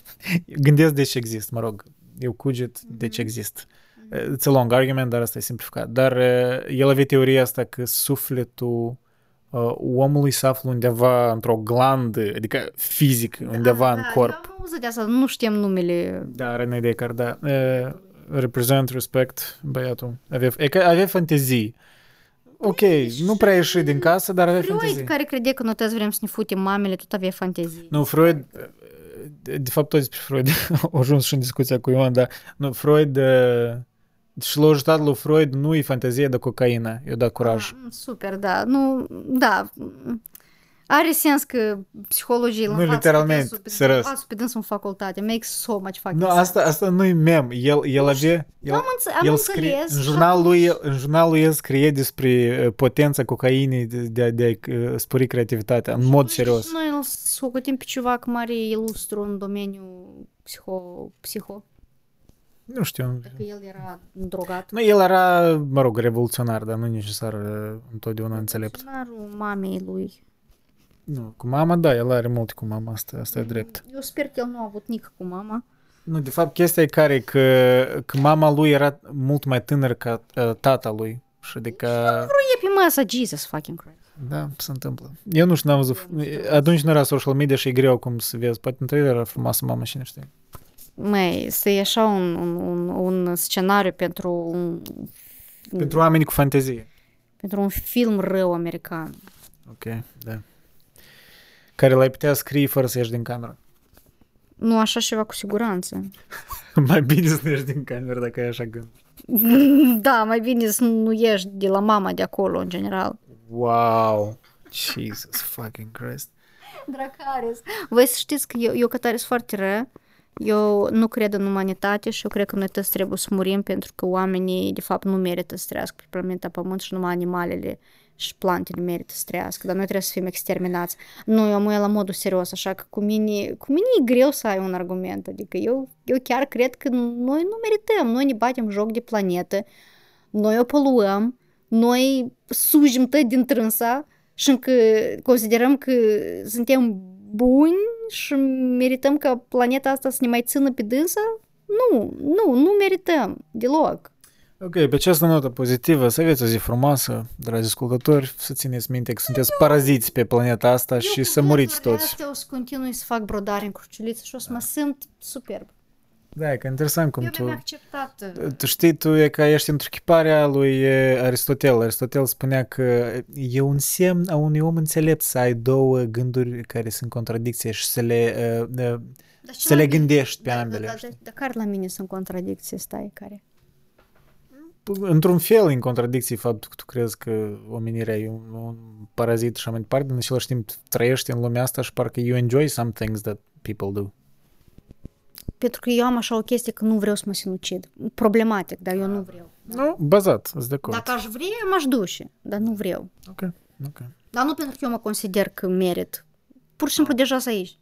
[SPEAKER 1] gândesc de ce există, mă rog, eu cuget de ce există. It's a long argument, dar asta e simplificat. Dar el avea teoria asta că sufletul uh, omului se află undeva într-o glandă, adică fizic, undeva da, în corp.
[SPEAKER 2] Da, am auzit de asta, nu știm numele.
[SPEAKER 1] Da, René Descartes, da. Uh, represent, respect, băiatul. Avea, avea fantezii. Ok, nu prea ieși din casă, dar avea
[SPEAKER 2] Freud,
[SPEAKER 1] fantezii.
[SPEAKER 2] care crede că noi toți vrem să ne futem mamele, tot avea fantezii.
[SPEAKER 1] Nu, Freud, de fapt tot despre Freud au ajuns și în discuția cu Ion, dar nu, Freud și l-a ajutat lui Freud nu e fantezie de cocaină, i-a dat curaj.
[SPEAKER 2] Ah, super, da. Nu, da. Are sens că psihologii
[SPEAKER 1] Nu literalmente, serios.
[SPEAKER 2] Învață pe dânsul în facultate. Makes so much fucking
[SPEAKER 1] Nu, asta, asta nu e mem. El, el avea... El,
[SPEAKER 2] am, înțe- am
[SPEAKER 1] el scrie,
[SPEAKER 2] înțeles.
[SPEAKER 1] în, jurnalul lui, în jurnalul lui el scrie despre uh, potența cocainei de, de, de a uh, spori creativitatea, în mod serios.
[SPEAKER 2] Noi îl socotim pe ceva că mare ilustru în domeniul psiho, psiho.
[SPEAKER 1] Nu știu.
[SPEAKER 2] Dacă el era drogat.
[SPEAKER 1] Nu, el era, mă rog, revoluționar, dar nu necesar uh, întotdeauna înțelept.
[SPEAKER 2] Revoluționarul mamei lui.
[SPEAKER 1] Nu, cu mama, da, el are multe cu mama, asta, asta e drept.
[SPEAKER 2] Eu sper că el nu a avut nici cu mama.
[SPEAKER 1] Nu, de fapt, chestia e care că, că mama lui era mult mai tânără ca uh, tata lui. Și adică...
[SPEAKER 2] E pe masă, Jesus fucking Christ.
[SPEAKER 1] Da, se întâmplă. Eu nu știu, n-am văzut. Atunci nu era social media și e greu cum să vezi. Poate într era frumoasă mama și nu știu.
[SPEAKER 2] Măi, să e așa un, un, un scenariu pentru un...
[SPEAKER 1] Pentru oameni cu fantezie.
[SPEAKER 2] Pentru un film rău american.
[SPEAKER 1] Ok, da care l-ai putea scrie fără să ieși din cameră.
[SPEAKER 2] Nu așa ceva cu siguranță.
[SPEAKER 1] mai bine să nu ieși din cameră dacă ai așa gând.
[SPEAKER 2] da, mai bine să nu ieși de la mama de acolo, în general.
[SPEAKER 1] Wow! Jesus fucking Christ.
[SPEAKER 2] Dracaris. Voi să știți că eu, eu cătare sunt foarte rău. Eu nu cred în umanitate și eu cred că noi toți trebuie să murim pentru că oamenii, de fapt, nu merită să trăiască pe planeta Pământ și numai animalele și plantele merită să trăiască, dar noi trebuie să fim exterminați. Nu, eu mă la modul serios, așa că cu mine, cu mine e greu să ai un argument, adică eu, eu chiar cred că noi nu merităm, noi ne batem joc de planetă, noi o poluăm, noi sujim tot din trânsa și încă considerăm că suntem buni și merităm ca planeta asta să ne mai țină pe dânsa? Nu, nu, nu merităm deloc.
[SPEAKER 1] Ok, pe această notă pozitivă, să aveți o zi frumoasă, dragi ascultători, să țineți minte că sunteți paraziți pe planeta asta Eu și să muriți toți.
[SPEAKER 2] Astea o să continui să fac brodare în cruciuliță și o să mă simt superb.
[SPEAKER 1] Da, e că interesant cum
[SPEAKER 2] Eu
[SPEAKER 1] tu...
[SPEAKER 2] acceptat.
[SPEAKER 1] Tu știi, tu e ca ești într-o chiparea lui Aristotel. Aristotel spunea că e un semn a unui om înțelept să ai două gânduri care sunt contradicție și să le, uh, uh, să le gândești pe
[SPEAKER 2] da,
[SPEAKER 1] ambele.
[SPEAKER 2] Da, da, da, dar care la mine sunt contradicții, stai, care?
[SPEAKER 1] Într-un fel în contradicție faptul că tu crezi că omenirea e un, un parazit și mai departe, în același timp trăiești în lumea asta și parcă you enjoy some things that people do.
[SPEAKER 2] Pentru că eu am așa o chestie că nu vreau să mă sinucid. Problematic, dar eu nu vreau.
[SPEAKER 1] Nu, bazat, sunt de acord.
[SPEAKER 2] Dacă aș vrea, m-aș duce, dar nu vreau.
[SPEAKER 1] Ok, ok.
[SPEAKER 2] Dar nu pentru că eu mă consider că merit. Pur și simplu deja să aici.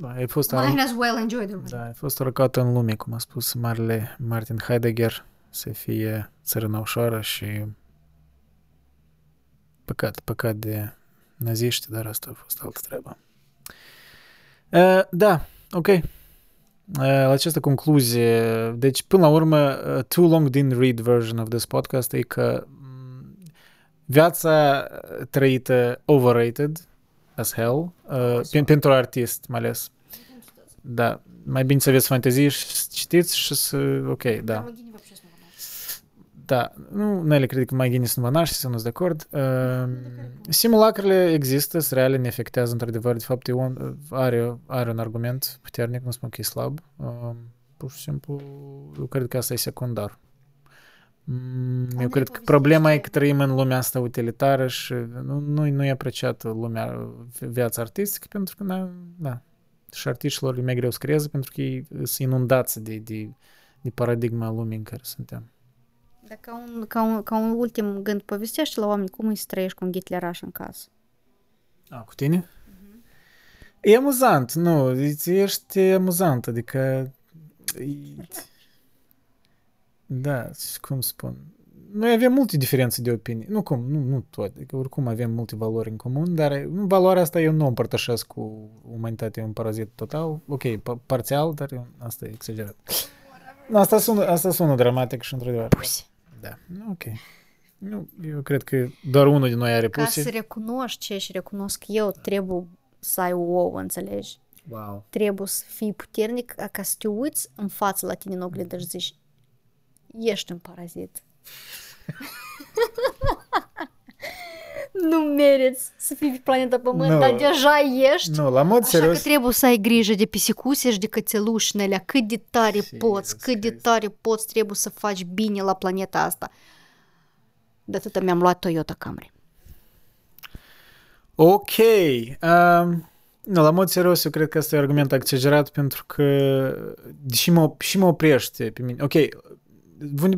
[SPEAKER 1] Da, ai fost,
[SPEAKER 2] Might as well enjoy the
[SPEAKER 1] da, ai fost arăcată în lume, cum a spus marele Martin Heidegger, să fie țărâna ușoară și păcat, păcat de naziști, dar asta a fost altă treabă. Uh, da, ok. Uh, la această concluzie, deci până la urmă, uh, too long didn't read version of this podcast e că viața trăită overrated as hell, uh, pentru artist mai ales. Da, mai bine să aveți fantezii și citiți și să, ok, da. Da, nu, Nelly cred că mai Guinness nu mă naște, sunt de acord. Uh, simulacrele există, sunt reale, ne afectează într-adevăr. De fapt, Ion are, are un argument puternic, nu spun că e slab. Uh, pur și simplu, eu cred că asta e secundar. Mm,
[SPEAKER 2] ne
[SPEAKER 1] Eu cred că
[SPEAKER 2] povestește-
[SPEAKER 1] problema e că trăim în lumea asta utilitară și nu, nu, nu e apreciată lumea, viața artistică pentru că, na, da, și artiștilor e mai greu să creeze pentru că ei sunt inundați de, de, de paradigma lumii în care suntem.
[SPEAKER 2] Dar ca un, ca, un, ca un ultim gând, povestește la oameni cum îi să trăiești cu un ghitleraș în casă.
[SPEAKER 1] A, cu tine? E amuzant, nu, îți ești amuzant, adică... e- Da, și cum spun... Noi avem multe diferențe de opinie. Nu cum, nu, nu tot. Adică oricum avem multe valori în comun, dar nu, valoarea asta eu nu o împărtășesc cu umanitatea, e un parazit total. Ok, pa- parțial, dar eu- asta e exagerat. Asta sună, asta sună dramatic și într-adevăr.
[SPEAKER 2] Pusi.
[SPEAKER 1] Da, nu, ok. Nu, eu cred că doar unul din noi are
[SPEAKER 2] Ca
[SPEAKER 1] pusi.
[SPEAKER 2] să recunoști ce și recunosc eu, trebuie să ai ouă, înțelegi?
[SPEAKER 1] Wow.
[SPEAKER 2] Trebuie să fii puternic ca să te uiți în față la tine în oglindă și zici ești un parazit. nu meriți să fii pe planeta Pământ,
[SPEAKER 1] Nu.
[SPEAKER 2] dar deja ești.
[SPEAKER 1] Nu, la mod
[SPEAKER 2] Așa
[SPEAKER 1] serios.
[SPEAKER 2] că trebuie să ai grijă de pisicuse și de cățelușile alea, cât de tare
[SPEAKER 1] Jesus
[SPEAKER 2] poți, cât de
[SPEAKER 1] Christ.
[SPEAKER 2] tare poți, trebuie să faci bine la planeta asta. De atât mi-am luat Toyota Camry.
[SPEAKER 1] Ok. Um, nu, la mod serios, eu cred că asta e argument exagerat pentru că și mă, și mă oprește pe mine. Ok,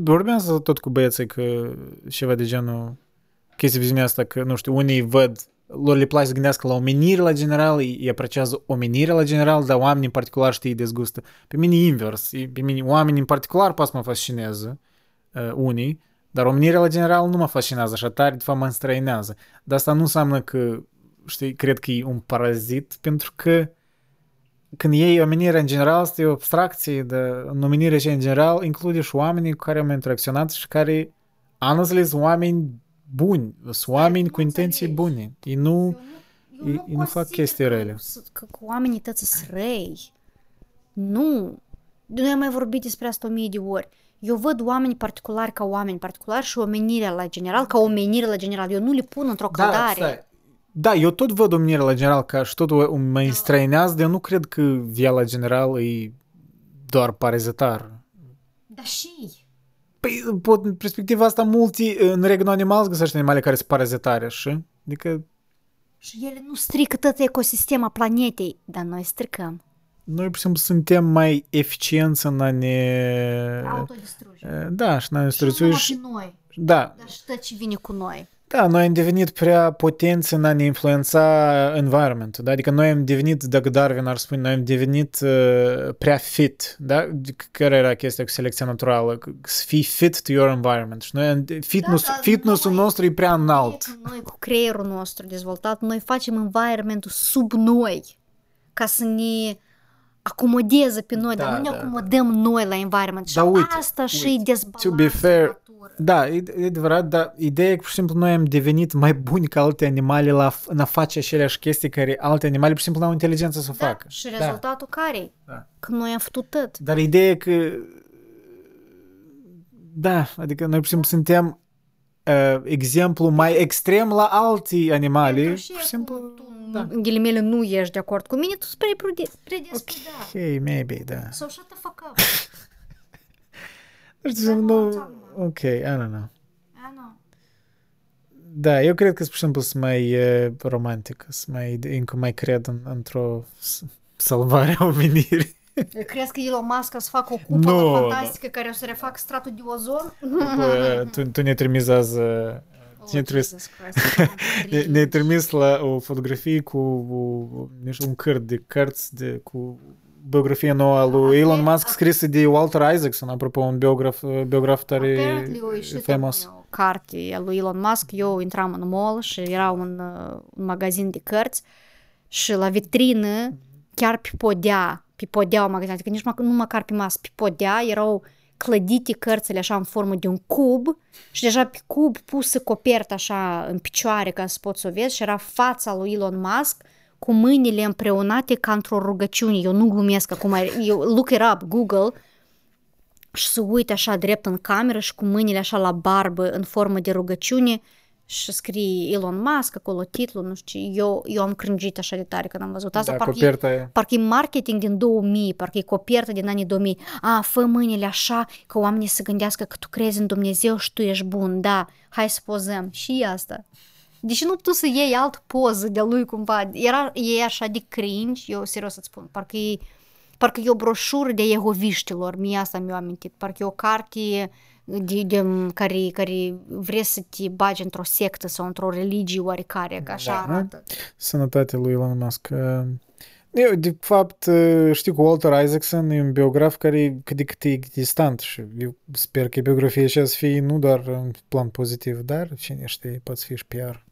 [SPEAKER 1] vorbeam tot cu băieții că ceva de genul chestia viziunea asta că, nu știu, unii văd lor le place să gândească la omenire la general, îi îi apreciază omenirea la general, dar oamenii în particular știi dezgustă. Pe mine e invers. E- Pe mine, oamenii în particular poate să mă fascineze, uh, unii, dar omenirea la general nu mă fascinează așa tare, de fapt mă înstrăinează. Dar asta nu înseamnă că, știi, cred că e un parazit, pentru că când iei omenirea în general, asta e o abstracție, dar în omenirea și în general include și oamenii cu care am interacționat și care, honestly, sunt oameni buni, sunt oameni
[SPEAKER 2] nu
[SPEAKER 1] cu intenții
[SPEAKER 2] înțelegi.
[SPEAKER 1] bune. Ei nu...
[SPEAKER 2] Eu
[SPEAKER 1] Ei- ei nu fac
[SPEAKER 2] consider
[SPEAKER 1] chestii
[SPEAKER 2] că-
[SPEAKER 1] rele.
[SPEAKER 2] Că, că oamenii tăți sunt răi. Nu. Noi am mai vorbit despre asta o mie de ori. Eu văd oameni particulari ca oameni particulari și omenirea la general ca omenire la general. Eu nu le pun într-o căldare.
[SPEAKER 1] stai. Da, eu tot văd omenirea la general ca și tot o- mă înstrăinează, dar eu nu cred că via la general e doar parazitar.
[SPEAKER 2] Dar și
[SPEAKER 1] Păi, pot, în perspectiva asta, multi, în regnul animal găsești animale care sunt parazitare, și? Adică
[SPEAKER 2] Și ele nu strică tot ecosistema planetei, dar noi stricăm.
[SPEAKER 1] noi, pur și simplu, suntem mai eficienți în a ne...
[SPEAKER 2] Autodistrugem.
[SPEAKER 1] Da, și în a ne
[SPEAKER 2] Și nu
[SPEAKER 1] strățui
[SPEAKER 2] numai
[SPEAKER 1] și...
[SPEAKER 2] pe noi,
[SPEAKER 1] Da,
[SPEAKER 2] dar și tot ce vine cu noi.
[SPEAKER 1] Da, noi am devenit prea potenți în a ne influența environmentul, da? Adică noi am devenit, dacă Darwin ar spune, noi am devenit uh, prea fit, da? Care era chestia cu selecția naturală? Că Să fii fit to your environment. Și noi, am- fitness,
[SPEAKER 2] dar
[SPEAKER 1] fitness-ul
[SPEAKER 2] numai-
[SPEAKER 1] nostru e prea înalt.
[SPEAKER 2] E că Noi cu creierul nostru dezvoltat, noi facem environmentul sub noi ca să ne acomodeze pe noi,
[SPEAKER 1] Da,
[SPEAKER 2] dar nu ne
[SPEAKER 1] da,
[SPEAKER 2] acomodăm noi la environment. Și
[SPEAKER 1] Dar uite,
[SPEAKER 2] asta și
[SPEAKER 1] uite,
[SPEAKER 2] e dezbalans
[SPEAKER 1] to be fair,
[SPEAKER 2] în natură.
[SPEAKER 1] Da, e, e adevărat, dar ideea e că, pur și simplu, noi am devenit mai buni ca alte animale la, f- în a face aceleași chestii care alte animale, pur și simplu, nu au inteligență să o
[SPEAKER 2] Da,
[SPEAKER 1] facă.
[SPEAKER 2] și rezultatul care
[SPEAKER 1] Da.
[SPEAKER 2] Că noi am făcut tot.
[SPEAKER 1] Dar ideea e că... Da, adică noi, pur și simplu, suntem uh, exemplu mai extrem la alte animale.
[SPEAKER 2] Pentru și
[SPEAKER 1] Pur și
[SPEAKER 2] acum
[SPEAKER 1] simplu...
[SPEAKER 2] tu,
[SPEAKER 1] da.
[SPEAKER 2] în ghilimele, nu ești de acord cu mine, tu spre predestinat.
[SPEAKER 1] Ok, maybe, da.
[SPEAKER 2] So shut the fuck up.
[SPEAKER 1] Nu știu,
[SPEAKER 2] Dar nu
[SPEAKER 1] nu...
[SPEAKER 2] am talking about.
[SPEAKER 1] Ok, I don't know.
[SPEAKER 2] I know.
[SPEAKER 1] Da, eu cred că, pur și simplu, sunt mai uh, romantic, sunt mai, încă mai cred în, într-o s- salvare a omenirii.
[SPEAKER 2] Crezi că Elon Musk o să facă o cupolă
[SPEAKER 1] Nu,
[SPEAKER 2] fantastică care o să refac stratul de ozon?
[SPEAKER 1] Bă, tu, tu ne trimizează
[SPEAKER 2] Oh,
[SPEAKER 1] ne trimis,
[SPEAKER 2] Jesus Christ,
[SPEAKER 1] ne, ne trimis la o fotografie cu o, nu știu, un cărt de cărți de, cu biografia nouă a lui
[SPEAKER 2] Ah,
[SPEAKER 1] Elon
[SPEAKER 2] e-
[SPEAKER 1] Musk scrisă de Walter Isaacson, apropo, un biograf, biograf tare
[SPEAKER 2] Apparently, o ieșit
[SPEAKER 1] faimos.
[SPEAKER 2] acum o carte a lui Elon Musk. Eu intram în mall și era un, uh, un magazin de cărți și la vitrină, chiar pe podea, pe podea magazin, adică nici măcar, nu măcar pe masă, pe podea erau clădite cărțile așa în formă de un cub și deja pe cub pusă copertă așa în picioare ca să poți să o vezi și era fața lui Elon Musk cu mâinile împreunate ca într-o rugăciune. Eu nu glumesc acum, eu look it up, Google, și să uite așa drept în cameră și cu mâinile așa la barbă în formă de rugăciune și scrie Elon Musk acolo, titlul, nu știu, eu, eu am crângit așa de tare când am văzut asta.
[SPEAKER 1] Da,
[SPEAKER 2] parcă,
[SPEAKER 1] coperta
[SPEAKER 2] e,
[SPEAKER 1] e.
[SPEAKER 2] parcă e marketing din 2000, parcă e copertă din anii 2000. A, fă mâinile așa, că oamenii să gândească că tu crezi în Dumnezeu și tu ești bun, da, hai să pozăm. Și asta. Deși nu tu să iei alt poză de lui cumva, era, e așa de cringe, eu serios să-ți spun, parcă e, parcă e o broșură de jehoviștilor, mie asta mi-a amintit, parcă e o carte de, de, care, care vrei să te bagi într-o sectă sau într-o religie oarecare, că așa
[SPEAKER 1] Da,
[SPEAKER 2] arată.
[SPEAKER 1] Sănătate lui Elon Musk. Uh, Eu, de fapt, uh, știu că Walter Isaacson e un biograf care e cât de cât e distant și eu sper că biografia aceea să fie nu doar în plan pozitiv, dar cine știe, poate să fie și PR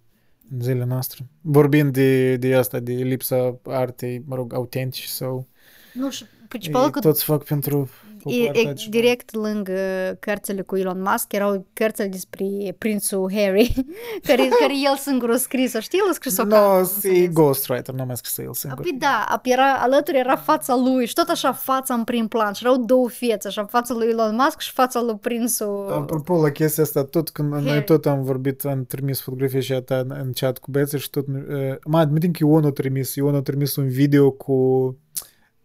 [SPEAKER 1] în zilele noastre. Vorbind de, de asta, de lipsa artei, mă rog, autentice sau
[SPEAKER 2] Nu, și principalul
[SPEAKER 1] ei
[SPEAKER 2] că
[SPEAKER 1] toți fac pentru
[SPEAKER 2] e, e,
[SPEAKER 1] popularitate și-
[SPEAKER 2] direct lângă cărțile cu Elon Musk erau cărțile despre prințul Harry, care, care el singur a scris-o. Știi, el a scris-o
[SPEAKER 1] No,
[SPEAKER 2] carte, am
[SPEAKER 1] e
[SPEAKER 2] înțeles.
[SPEAKER 1] ghostwriter, nu mai scris el singur.
[SPEAKER 2] Apoi da, apoi era, alături era fața lui și tot așa fața în prim plan și erau două fețe, așa fața lui Elon Musk și fața lui prințul
[SPEAKER 1] Apropo, la chestia asta, tot când noi
[SPEAKER 2] Harry.
[SPEAKER 1] tot am vorbit, am trimis fotografia și a ta în, în chat cu băieții și tot... Uh, mă admitim că Ion a trimis, Ion a trimis un video cu...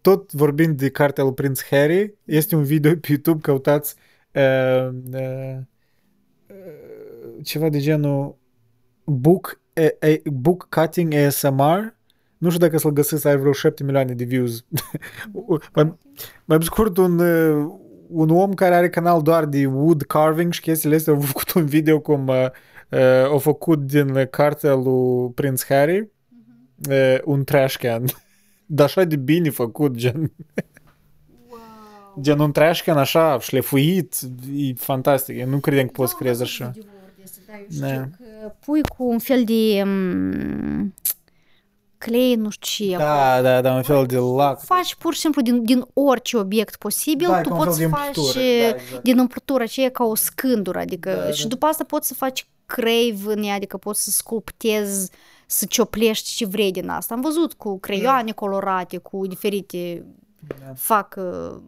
[SPEAKER 1] Tot vorbind de cartea lui Prince Harry, este un video pe YouTube, căutați uh, uh, uh, ceva de genul book, uh, uh, book cutting ASMR. Nu știu dacă să-l găsesc, are vreo 7 milioane de views. mai, mai pe scurt, un, uh, un om care are canal doar de wood carving și chestiile astea, a făcut un video cum uh, uh, a făcut din cartea lui Prince Harry uh, un trash can. Dar așa de bine făcut, gen, gen un trash can așa, șlefuit, e fantastic. Eu nu credem că poți să creezi așa.
[SPEAKER 2] Da, eu
[SPEAKER 1] Da.
[SPEAKER 2] știu că pui cu un fel de um, clay, nu știu ce.
[SPEAKER 1] Da, da, da, un fel de lac.
[SPEAKER 2] Faci pur și simplu din, din orice obiect posibil,
[SPEAKER 1] Da,
[SPEAKER 2] tu
[SPEAKER 1] ca un fel
[SPEAKER 2] poți
[SPEAKER 1] de
[SPEAKER 2] să faci
[SPEAKER 1] împlătură,
[SPEAKER 2] eh,
[SPEAKER 1] da, exact.
[SPEAKER 2] din împlătură aceea ca o scândură, adică
[SPEAKER 1] Da,
[SPEAKER 2] și
[SPEAKER 1] da.
[SPEAKER 2] după asta poți să faci crave în ea, adică poți să sculptezi, să cioplești ce vrei din asta. Am văzut cu creioane colorate, cu diferite,
[SPEAKER 1] Da.
[SPEAKER 2] fac uh,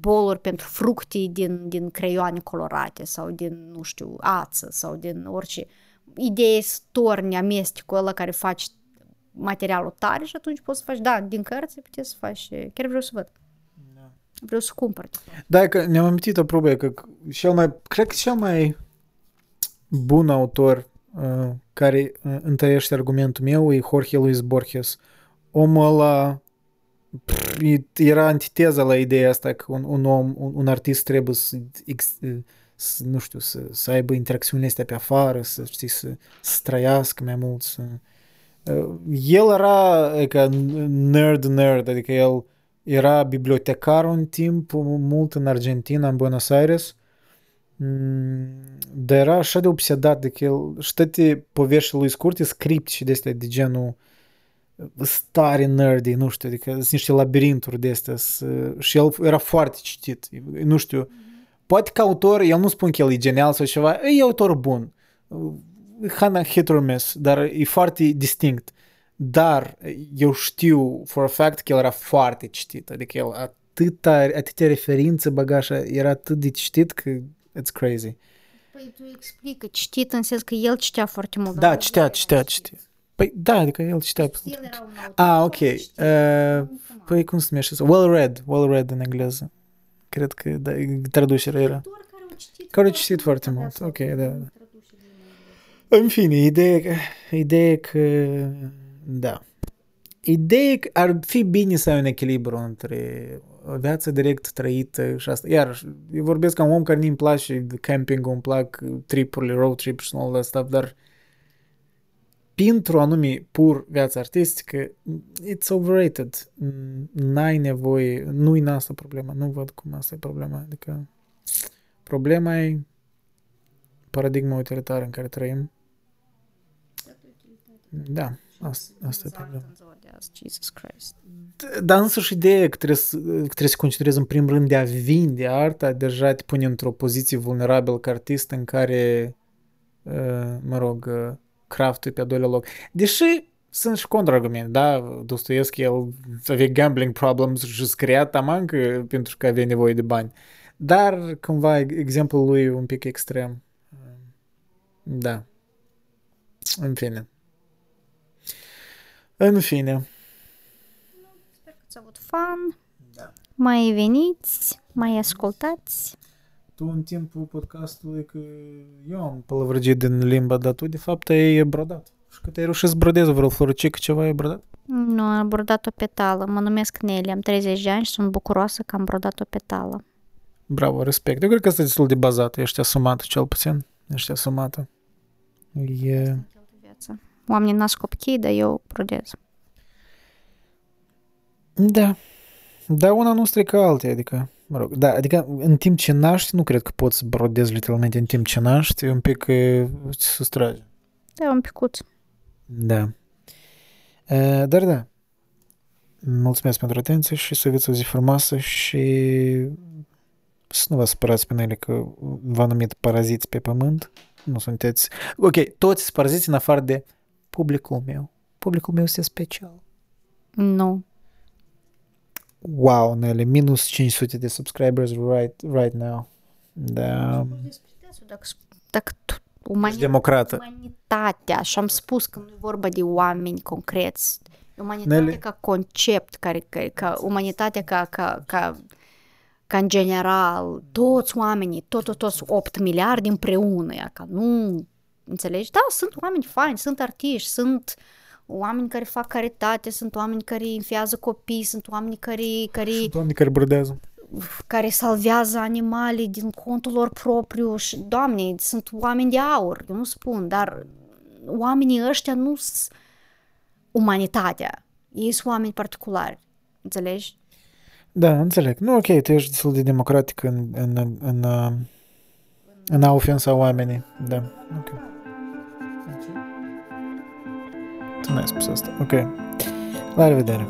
[SPEAKER 2] boluri pentru fructe din, din creioane colorate sau din, nu știu, ață sau din orice. Ideea e să torni amestecul ăla care faci materialul tare și atunci poți să faci, da, din cărți puteți să faci, chiar vreau să văd. Vreau să cumpăr. de fapt.
[SPEAKER 1] Da, că ne-am amintit aproape că cel mai, cred că cel mai bun autor uh, care uh, întăiește argumentul meu e Jorge Luis Borges. Omul ăla pff, e- era antiteza la ideea asta că un, un om, un, un artist trebuie să, ex, să nu știu, să, să aibă interacțiunile astea pe afară, să, știi, să, să trăiască mai mult, să... Uh, El era ca nerd nerd, adică el era bibliotecar un timp, mult în Argentina, în Buenos Aires, Mm, dar era așa de obsedat de că el, și toate poveștile lui scurte, script și de astea de genul stare nerdy, nu știu, adică sunt niște labirinturi de astea să- și el era foarte citit, nu știu, poate ca autor, el nu spun că el e genial sau ceva, e autor bun, Hana hit or miss, dar e foarte distinct. Dar eu știu for a fact că el era foarte citit, adică el atâta, atâtea referințe băga așa, era atât de citit că it's crazy.
[SPEAKER 2] Păi tu explică, citit în sens că el citea foarte mult.
[SPEAKER 1] Da, citea, citea, citea. Păi da, adică el citea.
[SPEAKER 2] El era un autor
[SPEAKER 1] Ah, ok.
[SPEAKER 2] foarte citit,
[SPEAKER 1] Uh,
[SPEAKER 2] foarte frumos.
[SPEAKER 1] păi cum se numește? asta? Well read, well read în engleză. Cred că da, traducerea era.
[SPEAKER 2] Autor care au citit
[SPEAKER 1] Care au citit foarte
[SPEAKER 2] da,
[SPEAKER 1] mult,
[SPEAKER 2] sau
[SPEAKER 1] ok, da, da.
[SPEAKER 2] traduceri din engleză.
[SPEAKER 1] În fine, ideea, că- ideea că, da. Ideea că ar fi bine să ai un echilibru între o viață direct trăită și asta. Iar, eu vorbesc ca un om care nu-mi place camping îmi plac tripurile, road trips și all that stuff, dar pentru anume pur viața artistică, it's overrated. N-ai nevoie, nu-i în asta problema, nu văd cum asta e problema. Adică problema e paradigma utilitară în care trăim. Da, asta, asta e problema.
[SPEAKER 2] În ziua de azi, Jesus Christ.
[SPEAKER 1] Dar însă și ideea că trebuie, să, că trebuie să concentrezi în primul rând de a vinde arta, deja te pune într-o poziție vulnerabilă ca artist în care, uh, mă rog, uh, craftul e pe a doilea loc. Deși sunt și contraargumente, da? Dostoevski, el avea gambling problems și scria taman că, pentru că avea nevoie de bani. Dar, cumva, exemplul lui e un pic extrem. Da. În fine. În fine.
[SPEAKER 2] Sper că ați avut fun.
[SPEAKER 1] Da.
[SPEAKER 2] Mai veniți, mai ascultați.
[SPEAKER 1] Tu în timpul podcastului că eu am pălăvrăgit din limba, dar tu de fapt ai brodat. Și că te-ai reușit să brodezi vreo floricică ceva ai brodat?
[SPEAKER 2] Nu, am brodat o petală. Mă numesc Nelly, am 30 de ani și sunt bucuroasă că am brodat o petală.
[SPEAKER 1] Bravo, respect. Eu cred că asta e destul de bazat. Ești asumată, cel puțin. Ești asumată. E...
[SPEAKER 2] Viață. Oamenii nasc copii, dar eu brodez.
[SPEAKER 1] Da. Da, una nu strică altea, adică, mă rog, da, adică în timp ce naști, nu cred că poți să brodezi literalmente în timp ce naști, e un pic e, ți sustrage.
[SPEAKER 2] Da, un picuț.
[SPEAKER 1] Da. E, dar da, mulțumesc pentru atenție și să aveți o zi frumoasă și să nu vă supărați pe ele că v-a numit paraziți pe pământ. Nu sunteți... Ok, toți sunt paraziți în afară de publicul meu. Publicul meu este special.
[SPEAKER 2] Nu.
[SPEAKER 1] Wow, Nelly, minus 500 de subscribers right, right now. Da.
[SPEAKER 2] Dacă, dacă tu,
[SPEAKER 1] Ești
[SPEAKER 2] umani,
[SPEAKER 1] democrată.
[SPEAKER 2] umanitatea, și am spus că nu e vorba de oameni concreți, umanitatea
[SPEAKER 1] Nelly.
[SPEAKER 2] ca concept, care, care, ca umanitatea ca, ca, ca, ca în general, toți oamenii, tot, tot, toți 8 miliarde împreună, ea, ca nu, înțelegi? Da, sunt oameni faini, sunt artiști, sunt oameni care fac caritate, sunt oameni care înfiază copii, sunt oameni care, care
[SPEAKER 1] Sunt oameni care brodează.
[SPEAKER 2] care salvează animale din contul lor propriu și, doamne, sunt oameni de aur, eu nu spun, dar oamenii ăștia nu sunt umanitatea, ei sunt oameni particulari, înțelegi?
[SPEAKER 1] Da, înțeleg. Nu, ok, tu ești destul de democratic în, în, în, în, a- în a ofensa oamenii. Da, ok. Tu n-ai spus asta. Ok. La revedere.